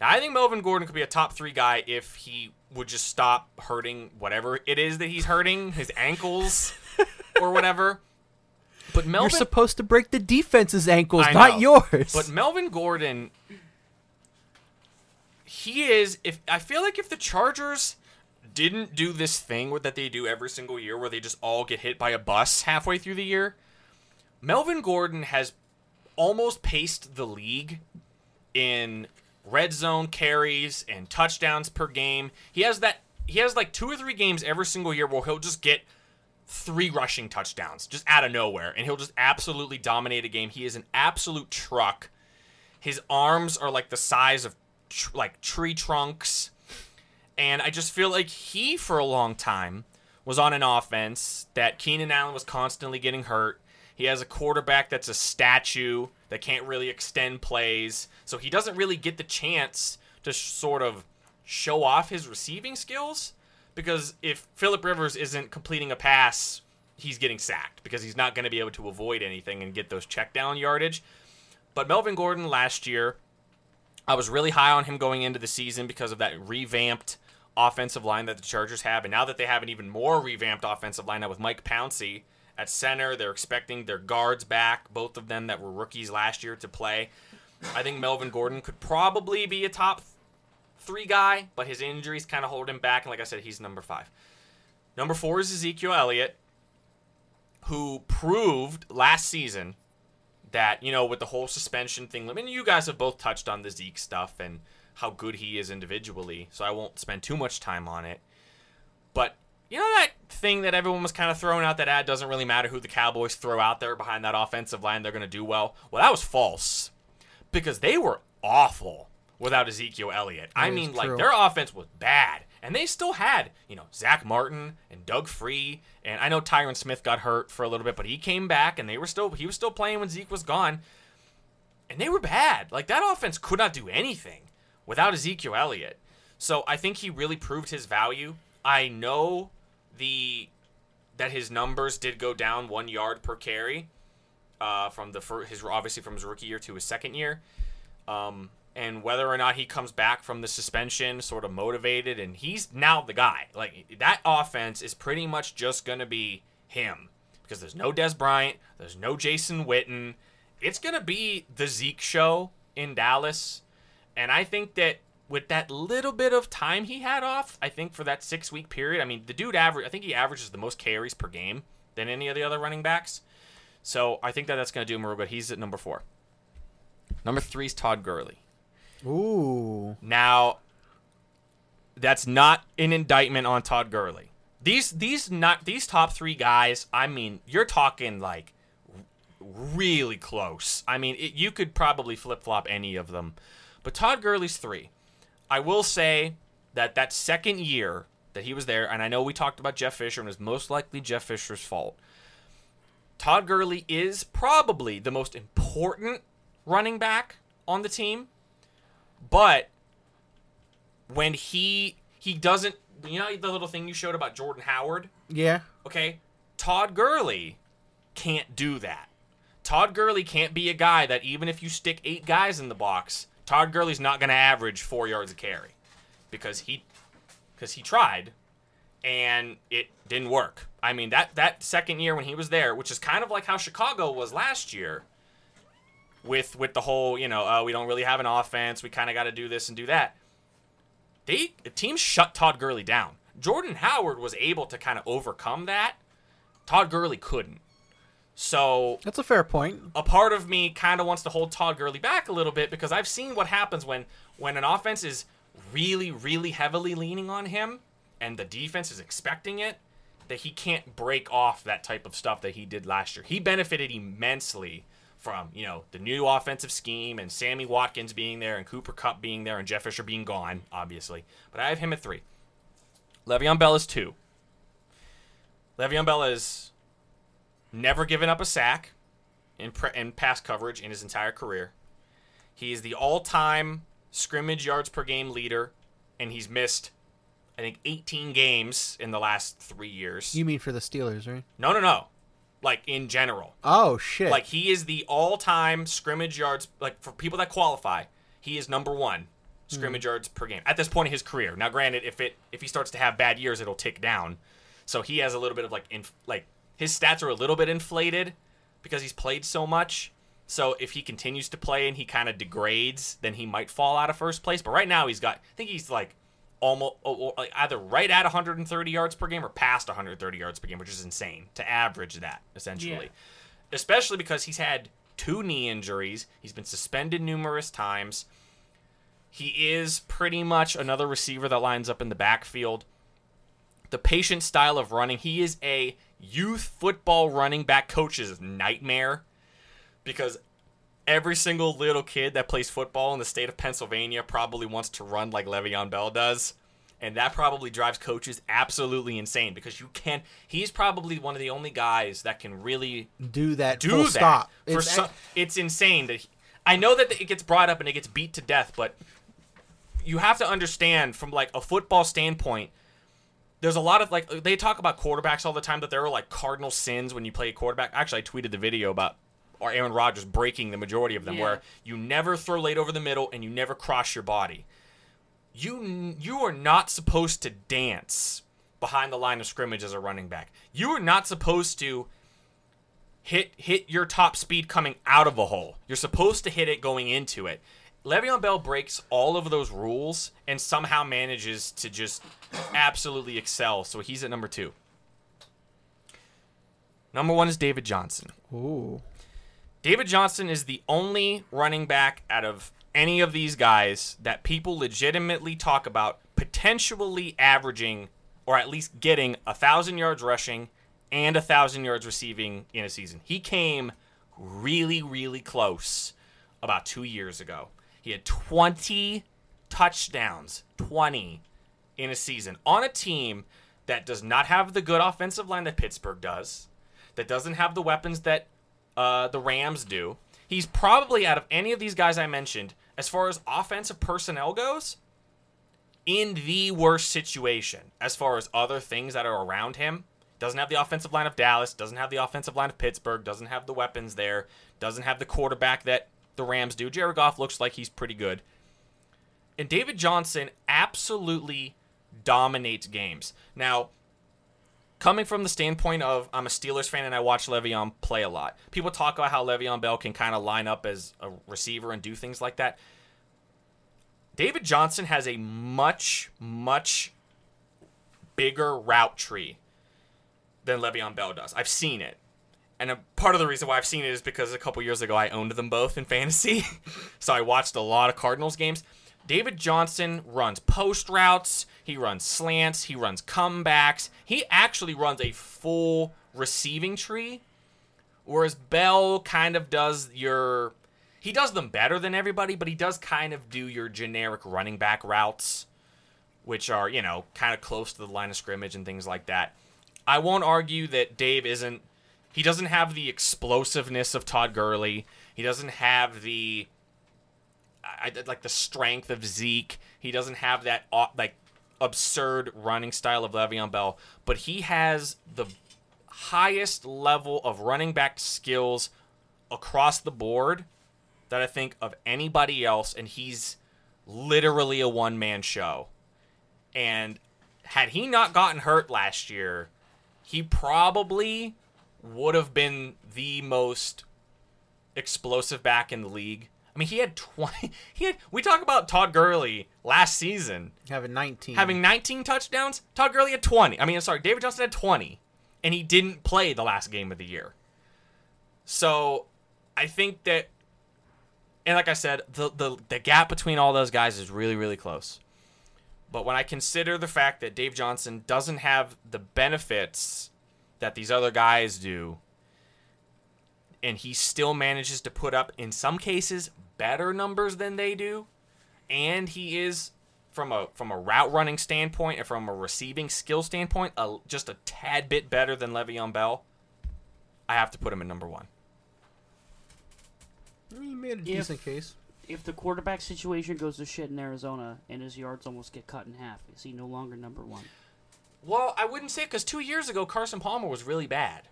Now, I think Melvin Gordon could be a top three guy if he would just stop hurting whatever it is that he's hurting, his ankles or whatever. But Melvin, You're supposed to break the defense's ankles, I not know. yours. but Melvin Gordon, he is. If I feel like if the Chargers didn't do this thing that they do every single year, where they just all get hit by a bus halfway through the year, Melvin Gordon has almost paced the league in red zone carries and touchdowns per game. He has that. He has like two or three games every single year where he'll just get three rushing touchdowns just out of nowhere, and he'll just absolutely dominate a game. He is an absolute truck. His arms are like the size of tr- like tree trunks, and I just feel like he, for a long time, was on an offense that Keenan Allen was constantly getting hurt. He has a quarterback that's a statue that can't really extend plays, so he doesn't really get the chance to sh- sort of show off his receiving skills because if Philip Rivers isn't completing a pass, he's getting sacked because he's not going to be able to avoid anything and get those check down yardage. But Melvin Gordon last year, I was really high on him going into the season because of that revamped offensive line that the Chargers have. And now that they have an even more revamped offensive line now with Mike Pouncey at center, they're expecting their guards back, both of them that were rookies last year to play. I think Melvin Gordon could probably be a top three guy, but his injuries kind of hold him back. And like I said, he's number five. Number four is Ezekiel Elliott, who proved last season that, you know, with the whole suspension thing, I mean, you guys have both touched on the Zeke stuff and how good he is individually, so I won't spend too much time on it. But, you know, that thing that everyone was kind of throwing out that ad doesn't really matter who the Cowboys throw out there behind that offensive line, they're going to do well. Well, that was false because they were awful without Ezekiel Elliott. I That mean, like, true. their offense was bad. And they still had, you know, Zack Martin and Doug Free, and I know Tyron Smith got hurt for a little bit, but he came back and they were still he was still playing when Zeke was gone. And they were bad. Like that offense could not do anything without Ezekiel Elliott. So I think he really proved his value. I know the that his numbers did go down one yard per carry uh, from the first, his obviously from his rookie year to his second year. Um, and whether or not he comes back from the suspension sort of motivated and he's now the guy. Like that offense is pretty much just going to be him because there's no Dez Bryant there's no jason witten. It's going to be the zeke show in dallas and i think that with that little bit of time he had off i think for that six week period i mean the dude average i think he averages the most carries per game than any of the other running backs. So i think that that's going to do him real good. He's at number four. Number three is todd Gurley. Ooh. Now, that's not an indictment on Todd Gurley. These these not these top three guys. I mean, you're talking like really close. I mean, it, you could probably flip flop any of them, but Todd Gurley's three. I will say that that second year that he was there, and I know we talked about Jeff Fisher, and it's most likely Jeff Fisher's fault. Todd Gurley is probably the most important running back on the team but when he he doesn't you know the little thing you showed about Jordan Howard? Yeah. Okay. Todd Gurley can't do that. Todd Gurley can't be a guy that even if you stick eight guys in the box, Todd Gurley's not going to average 4 yards a carry because he cuz he tried and it didn't work. I mean that that second year when he was there, which is kind of like how Chicago was last year, with with the whole you know uh, we don't really have an offense. We kind of got to do this and do that. They the teams shut todd Gurley down. Jordan howard was able to kind of overcome that. Todd Gurley couldn't. So That's a fair point. a part of me kind of wants to hold todd Gurley back a little bit because i've seen what happens when when an offense is really really heavily leaning on him and the defense is expecting it that he can't break off that type of stuff that he did last year. He benefited immensely from you know the new offensive scheme and Sammy Watkins being there and Cooper Kupp being there and Jeff Fisher being gone, obviously. But I have him at three. Le'Veon Bell is two. Le'Veon Bell has never given up a sack in pre- in pass coverage in his entire career. He is the all-time scrimmage yards per game leader, and he's missed, I think, 18 games in the last three years. You mean for the Steelers, right? no, no, no. Like in general. Oh shit. Like he is the all-time scrimmage yards. Like for people that qualify, he is number one scrimmage hmm. yards per game at this point in his career. Now, granted, if it if he starts to have bad years, it'll tick down. So he has a little bit of like in like his stats are a little bit inflated because he's played so much. So if he continues to play and he kind of degrades, then he might fall out of first place. But right now he's got. I think he's like almost oh, or, like either right at 130 yards per game or past 130 yards per game, which is insane to average that essentially. Yeah. Especially because he's had two knee injuries. He's been suspended numerous times. He is pretty much another receiver that lines up in the backfield. The patient style of running, he is a youth football running back coach's nightmare because every single little kid that plays football in the state of Pennsylvania probably wants to run like Le'Veon Bell does. And that probably drives coaches absolutely insane because you can't. He's probably one of the only guys that can really do that. do full that. stop. For It's, some, it's insane that he- I know that it gets brought up and it gets beat to death, but you have to understand from like a football standpoint. There's a lot of like they talk about quarterbacks all the time that there are like cardinal sins when you play a quarterback. Actually, I tweeted the video about or Aaron Rodgers breaking the majority of them, Yeah. where you never throw late over the middle and you never cross your body. You you are not supposed to dance behind the line of scrimmage as a running back. You are not supposed to hit hit your top speed coming out of a hole. You're supposed to hit it going into it. Le'Veon Bell breaks all of those rules and somehow manages to just absolutely excel. So he's at number two. Number one is David Johnson. Ooh. David Johnson is the only running back out of any of these guys that people legitimately talk about potentially averaging or at least getting a thousand yards rushing and a thousand yards receiving in a season. He came really, really close about two years ago. He had 20 touchdowns, 20 in a season on a team that does not have the good offensive line that Pittsburgh does, that doesn't have the weapons that uh, the Rams do. He's probably out of any of these guys I mentioned, as far as offensive personnel goes, in the worst situation as far as other things that are around him. Doesn't have the offensive line of Dallas, doesn't have the offensive line of Pittsburgh, doesn't have the weapons there, doesn't have the quarterback that the Rams do. Jared Goff looks like he's pretty good. And David Johnson absolutely dominates games. Now, coming from the standpoint of I'm a Steelers fan and I watch Le'Veon play a lot. People talk about how Le'Veon Bell can kind of line up as a receiver and do things like that. David Johnson has a much, much bigger route tree than Le'Veon Bell does. I've seen it. And a part of the reason why I've seen it is because a couple years ago I owned them both in fantasy. so I watched a lot of Cardinals games. David Johnson runs post routes, he runs slants, he runs comebacks. He actually runs a full receiving tree, whereas Bell kind of does your. He does them better than everybody, but he does kind of do your generic running back routes, which are, you know, kind of close to the line of scrimmage and things like that. I won't argue that Dave isn't. He doesn't have the explosiveness of Todd Gurley. He doesn't have the I, like the strength of Zeke. He doesn't have that like absurd running style of Le'Veon Bell, but he has the highest level of running back skills across the board that I think of anybody else, and he's literally a one man show. And had he not gotten hurt last year, he probably would have been the most explosive back in the league. I mean, he had 20. He had. We talk about Todd Gurley last season having 19. having 19 touchdowns. Todd Gurley had 20. I mean, sorry, David Johnson had 20, and he didn't play the last game of the year. So, I think that, and like I said, the the the gap between all those guys is really really close. But when I consider the fact that Dave Johnson doesn't have the benefits that these other guys do, and he still manages to put up, in some cases, better numbers than they do, and he is from a from a route running standpoint and from a receiving skill standpoint, a, just a tad bit better than Le'Veon Bell. I have to put him in number one. He made a If- decent case. If the quarterback situation goes to shit in Arizona and his yards almost get cut in half, is he no longer number one? Well, I wouldn't say because two years ago Carson Palmer was really bad.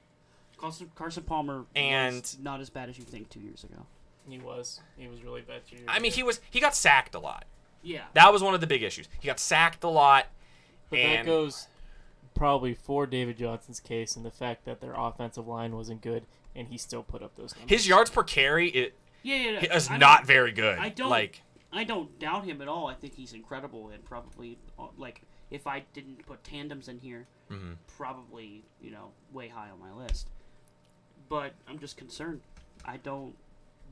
Carson, Carson Palmer And- was not as bad as you think two years ago. He was. He was really bad. years I mean, he was he got sacked a lot. Yeah. That was one of the big issues. He got sacked a lot. But and that goes probably for David Johnson's case and the fact that their offensive line wasn't good, and he still put up those numbers. his yards per carry it yeah, yeah, yeah. is I not very good. I don't like I don't doubt him at all. I think he's incredible and probably uh, like if I didn't put tandems in here, Mm-hmm. probably you know way high on my list. But I'm just concerned. I don't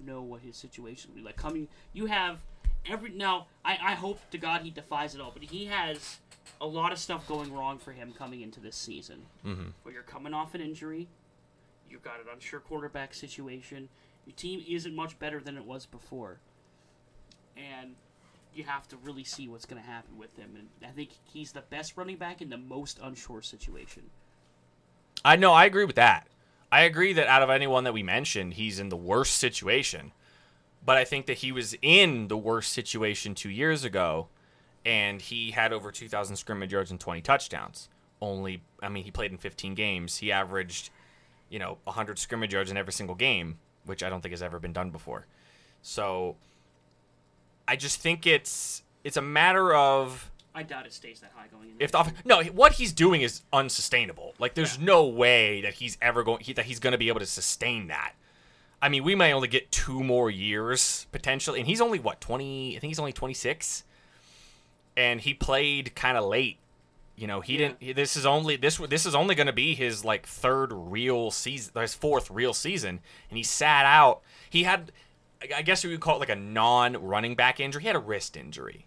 know what his situation will be like. Coming, you have every now. I I hope to God he defies it all, but he has a lot of stuff going wrong for him coming into this season. Mhm. Where you're coming off an injury, you've got an unsure quarterback situation. Your team isn't much better than it was before, and you have to really see what's going to happen with him. And I think he's the best running back in the most unsure situation. I know I agree with that. I agree that out of anyone that we mentioned, he's in the worst situation. But I think that he was in the worst situation two years ago, and he had over 2,000 scrimmage yards and 20 touchdowns. Only, I mean, he played in 15 games. He averaged, you know, 100 scrimmage yards in every single game, which I don't think has ever been done before. So, I just think it's it's a matter of I doubt it stays that high going in. if the off- no, what he's doing is unsustainable. Like, there's no way that he's ever going he, that he's going to be able to sustain that. I mean, we may only get two more years potentially, and he's only what twenty? I think he's only twenty six, and he played kind of late. You know, he Yeah. didn't. This is only this. This is only going to be his like third real season, his fourth real season, and he sat out. He had, I guess you would call it like a non-running back injury. He had a wrist injury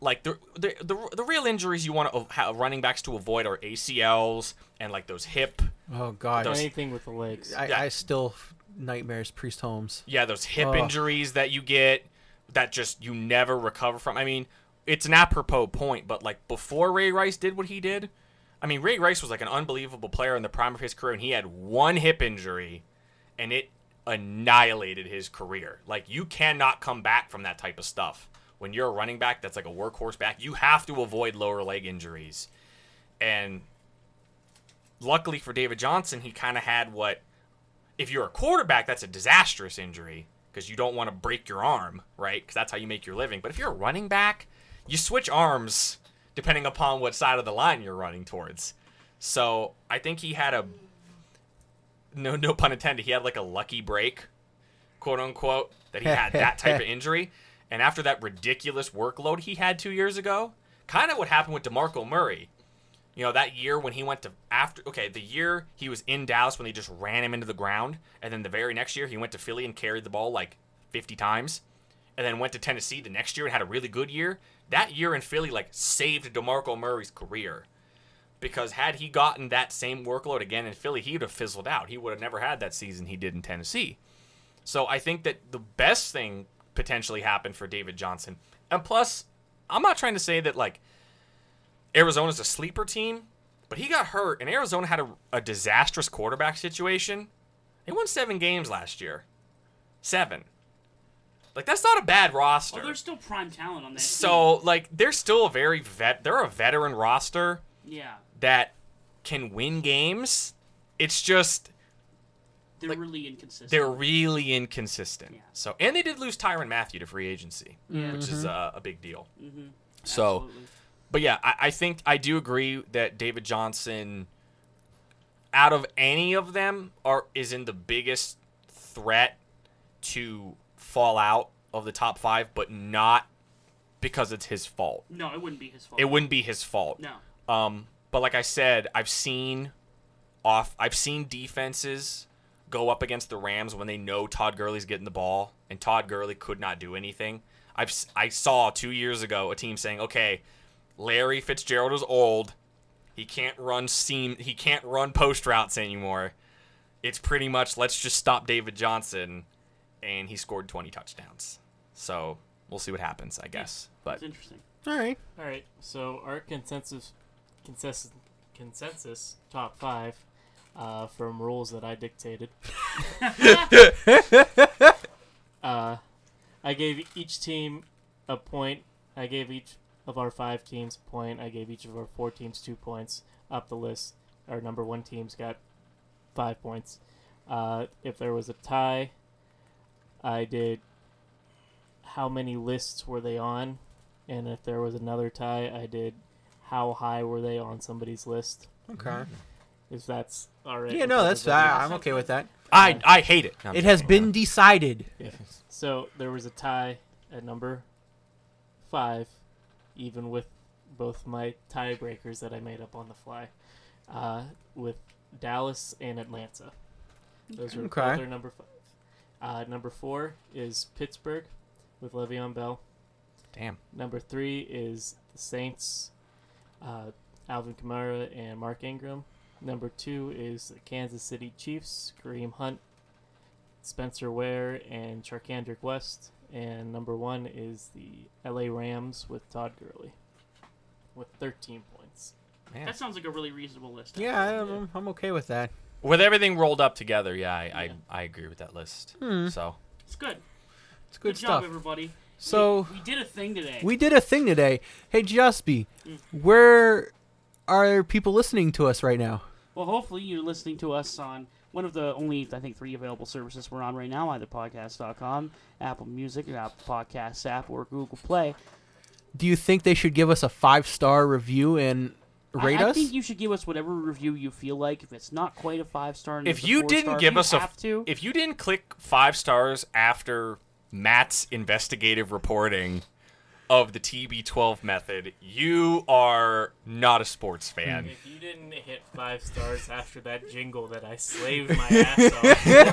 like the the the, the real injuries you want to have running backs to avoid are ACLs and like those hip Oh God, Those- anything with the legs. I, yeah. I still nightmares Priest Holmes. yeah those hip Ugh. injuries that you get that just you never recover from. I mean, it's an apropos point, but like before Ray Rice did what he did, I mean Ray Rice was like an unbelievable player in the prime of his career, and he had one hip injury, and it annihilated his career. Like you cannot come back from that type of stuff. When you're a running back that's like a workhorse back, you have to avoid lower leg injuries. And luckily for David Johnson, he kind of had what if you're a quarterback, that's a disastrous injury because you don't want to break your arm, right? Because that's how you make your living. But if you're a running back, you switch arms depending upon what side of the line you're running towards. So I think he had a no no pun intended. He had like a lucky break, quote unquote, that he had that type of injury. And after that ridiculous workload he had two years ago, kind of what happened with DeMarco Murray. You know, that year when he went to after okay, the year he was in Dallas when they just ran him into the ground, and then the very next year he went to Philly and carried the ball like 50 times, and then went to Tennessee the next year and had a really good year. That year in Philly like saved DeMarco Murray's career. Because had he gotten that same workload again in Philly, he would have fizzled out. He would have never had that season he did in Tennessee. So I think that the best thing potentially happen for David Johnson. And plus, I'm not trying to say that like Arizona's a sleeper team, but he got hurt, and Arizona had a, a disastrous quarterback situation. They won seven games last year. Seven. Like that's not a bad roster. Well, there's still prime talent on that. so like they're still a very vet. They're a veteran roster yeah, that can win games. It's just they're like, really inconsistent. they're really inconsistent. Yeah. So and they did lose Tyrann Mathieu to free agency, Yeah. which is a, a big deal. mm-hmm. So. Absolutely. But yeah, I, I think I do agree that David Johnson, out of any of them, are is in the biggest threat to fall out of the top five, but not because it's his fault. no, it wouldn't be his fault. It wouldn't be his fault. No. Um, but like I said, I've seen off. I've seen defenses go up against the Rams when they know Todd Gurley's getting the ball, and Todd Gurley could not do anything. I've s- I saw two years ago a team saying, "Okay, Larry Fitzgerald is old. He can't run seam. He can't run post routes anymore. It's pretty much let's just stop David Johnson, and he scored 20 touchdowns. So we'll see what happens, I guess. But It's interesting. All right. All right, so our consensus, consensus, consensus top five, uh, from rules that I dictated. uh, I gave each team a point. I gave each of our five teams a point. I gave each of our four teams two points. Up the list, our number one teams got five points. Uh, if there was a tie, I did how many lists were they on, and if there was another tie, I did how high were they on somebody's list. Okay. If that's all right. Yeah, no, that's uh. I'm okay with that. I I hate it. No, I'm It has kidding. been decided. Yeah. So there was a tie at number five, even with both my tiebreakers that I made up on the fly, uh, with Dallas and Atlanta. Those were Okay. both are number five. Uh, number four is Pittsburgh with Le'Veon Bell. Damn. Number three is the Saints, uh, Alvin Kamara and Mark Ingram. Number two is the Kansas City Chiefs, Kareem Hunt, Spencer Ware, and Charcandrick West. And number one is the LA Rams with Todd Gurley with 13 points. Man. That sounds like a really reasonable list. Yeah, I'm, I'm okay with that. With everything rolled up together, yeah, I I, Yeah. I agree with that list. Hmm. So It's good. It's good, Good stuff. job, everybody. So- we, we did a thing today. We did a thing today. Hey, Jusby, Mm. where are people listening to us right now? Well, hopefully you're listening to us on one of the only, I think, three available services we're on right now, either podcast.com, Apple Music, or Apple Podcasts app, or Google Play. Do you think they should give us a five star review and rate I, I think you should give us whatever review you feel like. If it's not quite a five star, if it's a you didn't star, give you us a have to. if you didn't click five stars after Matt's investigative reporting of the TB12 method, you are not a sports fan. If you didn't hit five stars after that jingle that I slaved my ass off,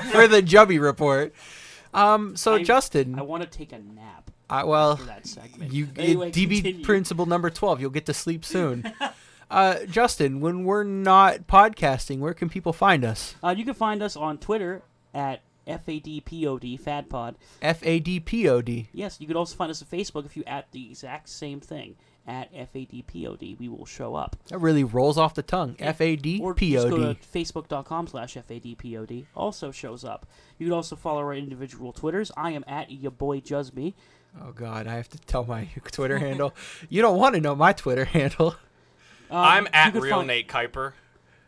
for the Jubby report. Um, so I- Justin, I want to take a nap I, well, for that segment. you Anyway, DB continue. principle number twelve. You'll get to sleep soon. uh, Justin, when we're not podcasting, where can people find us? Uh, you can find us on Twitter at FADPOD, FadPod. F A D P O D. Yes, you can also find us on Facebook if you at the exact same thing at FADPOD. We will show up. That really rolls off the tongue. F A D Or P just go to facebook.com slash FADPOD. Also shows up. You can also follow our individual Twitters. I am at your boy Jusby. Oh God, I have to tell my Twitter handle. You don't want to know my Twitter handle. Um, I'm at real find- Nate Keiper.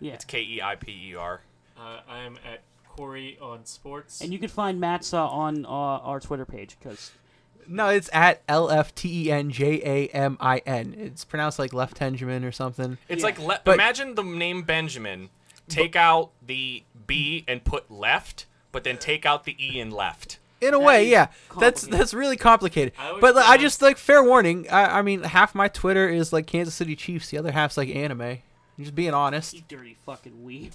Yeah. It's K E I P E R. Uh, I am at Corey on sports. And you can find Matt's uh, on uh, our Twitter page because No, it's at L F T E N J A M I N. It's pronounced like Left Benjamin or something. It's Yeah. like le- But- imagine the name Benjamin. Take out the B and put left, but then take out the E and left. In a That way, yeah. That's that's really complicated. I But like, I just like fair warning. I, I mean, half my Twitter is like Kansas City Chiefs. The other half's like anime. I'm just being honest. you dirty fucking weeb.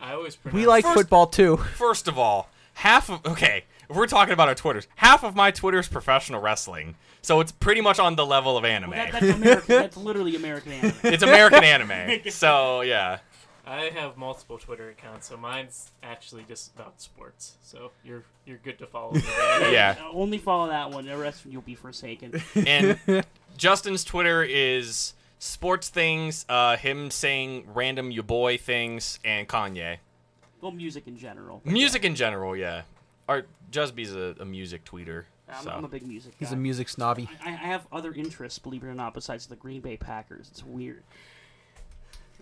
I always pronounce We like First- football too. First of all, half of okay, if we're talking about our Twitters, half of my Twitter is professional wrestling, so it's pretty much on the level of anime. Well, that, that's American. that's literally American anime. it's American anime, so yeah. I have multiple Twitter accounts, so mine's actually just about sports. So you're you're good to follow. Yeah. Only follow that one. The rest you'll be forsaken. And Justin's Twitter is sports things, uh, him saying random you boy things, and Kanye. well, music in general. Music in general, yeah. Or Jusby's a, a music tweeter. I'm, so. I'm a big music guy. He's a music snobby. I, I have other interests, believe it or not, besides the Green Bay Packers. It's weird.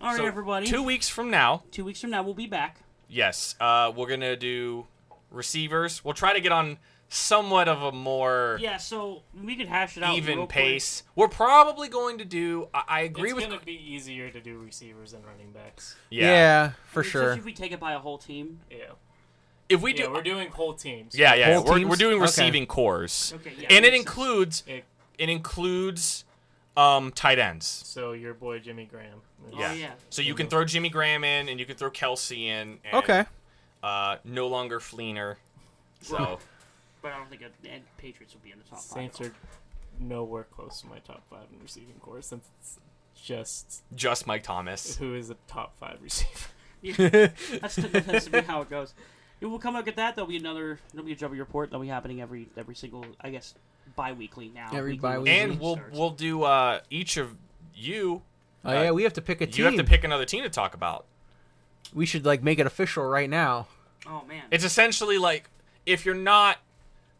All right, So, everybody. Two weeks from now, Two weeks from now, we'll be back. yes, uh, we're gonna do receivers. We'll try to get on somewhat of a more Yeah, so we could hash it out. even real quick. pace. We're probably going to do. I, I agree it's with. gonna be easier to do receivers than running backs. Yeah. for Especially sure. If we take it by a whole team. Yeah. If we yeah, do. we're doing whole teams. yeah, yeah. Whole We're, teams? we're doing Okay. receiving corps, Okay, yeah. and it includes It- it includes um tight ends. so your boy Jimmy Graham. Oh, Yeah. yeah. So you can throw Jimmy Graham in, and you can throw Kelce in. And, Okay. Uh, no longer Fleener. So But I don't think the Patriots will be in the top Saints five. are nowhere close to my top five in receiving corps since it's just just Mike Thomas. who is a top five receiver. Yeah, that's, that tends to be how it goes. It will come up at that. There'll be another. There'll be a Jubby report. That'll be happening every every single. I guess bi-weekly now. Every Weekly bi-weekly. And we'll starts. we'll do uh, each of you. Oh yeah, we have to pick a team. You have to pick another team to talk about. we should like make it official right now. Oh man. It's essentially like if you're not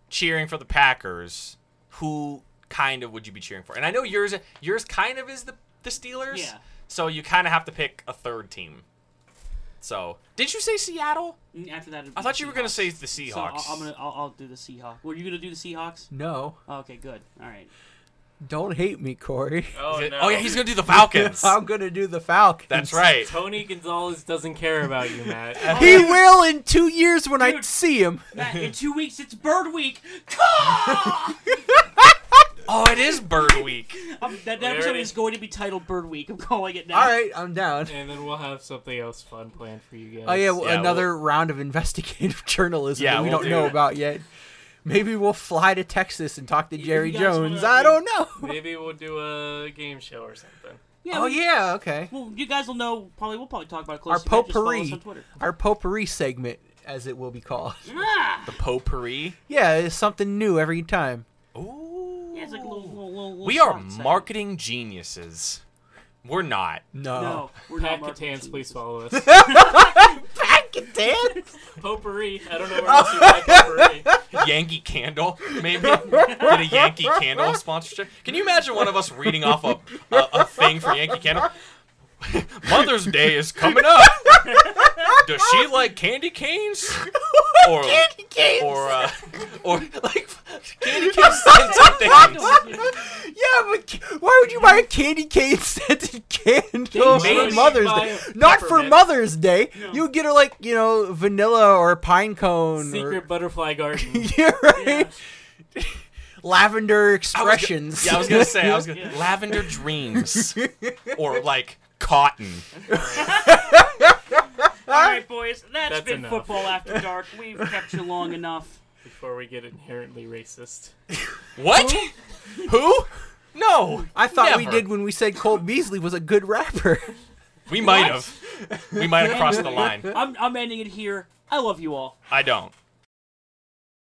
cheering for the Packers, who kind of would you be cheering for? And I know yours yours kind of is the the Steelers. Yeah. So you kind of have to pick a third team. So did you say Seattle? Mm, After that, I thought you were gonna say the So Seahawks. I'll, I'm gonna. I'll, I'll do the Seahawks. Were you gonna do the Seahawks? No, Oh, okay, good. All right. Don't hate me, Corey. Oh, it- no. oh yeah, he's gonna do the Falcons. I'm gonna do the Falcons. That's right. Tony Gonzalez doesn't care about you, Matt. He will in two years when I see him. Matt, in two weeks, it's Bird Week. Oh, it is Bird Week. Um, that, that episode is going to be titled Bird Week. I'm calling it now. All right, I'm down. and then we'll have something else fun planned for you guys. Oh yeah, well, Yeah, another round of investigative journalism Yeah, that we we'll don't do know that. about yet. Maybe we'll fly to Texas and talk to Jerry Jones. wanna- I don't know. Maybe we'll do a game show or something. Yeah, oh we- yeah, okay. Well, you guys will know. Probably we'll probably talk about it Our close. to. Just us potpourri, on Twitter. our potpourri segment, as it will be called. Ah! The potpourri. Yeah, it's something new every time. Ooh. Yeah, it's like a little, little, little, little we are song segment. marketing geniuses. We're not. No. No, we're not Pat marketing Catans, please follow us. Pakistan? potpourri. I don't know where else you buy potpourri. Yankee Candle, maybe get a Yankee Candle sponsorship. Can you imagine one of us reading off a a, a thing for Yankee Candle? Mother's Day is coming up. Does she like candy canes? Or Candy canes. or uh, or like candy cane scented things? yeah, but ca- why would you buy a candy cane scented candle Maybe for Mother's buy Day? a Not for peppermint. Mother's Day. No. You would get her like you know vanilla or pine cone. Secret butterfly garden. Yeah, right. Yeah. Lavender I go- expressions. yeah, I was gonna say I was gonna Yeah. lavender dreams or like cotton. All right, boys. that's That's been enough. football after dark. We've kept you long enough. Before we get inherently racist. What? Who? No. I thought we Never. did when we said Cole Beasley was a good rapper. We might What? have. We might have crossed the line. I'm, I'm ending it here. I love you all. I don't.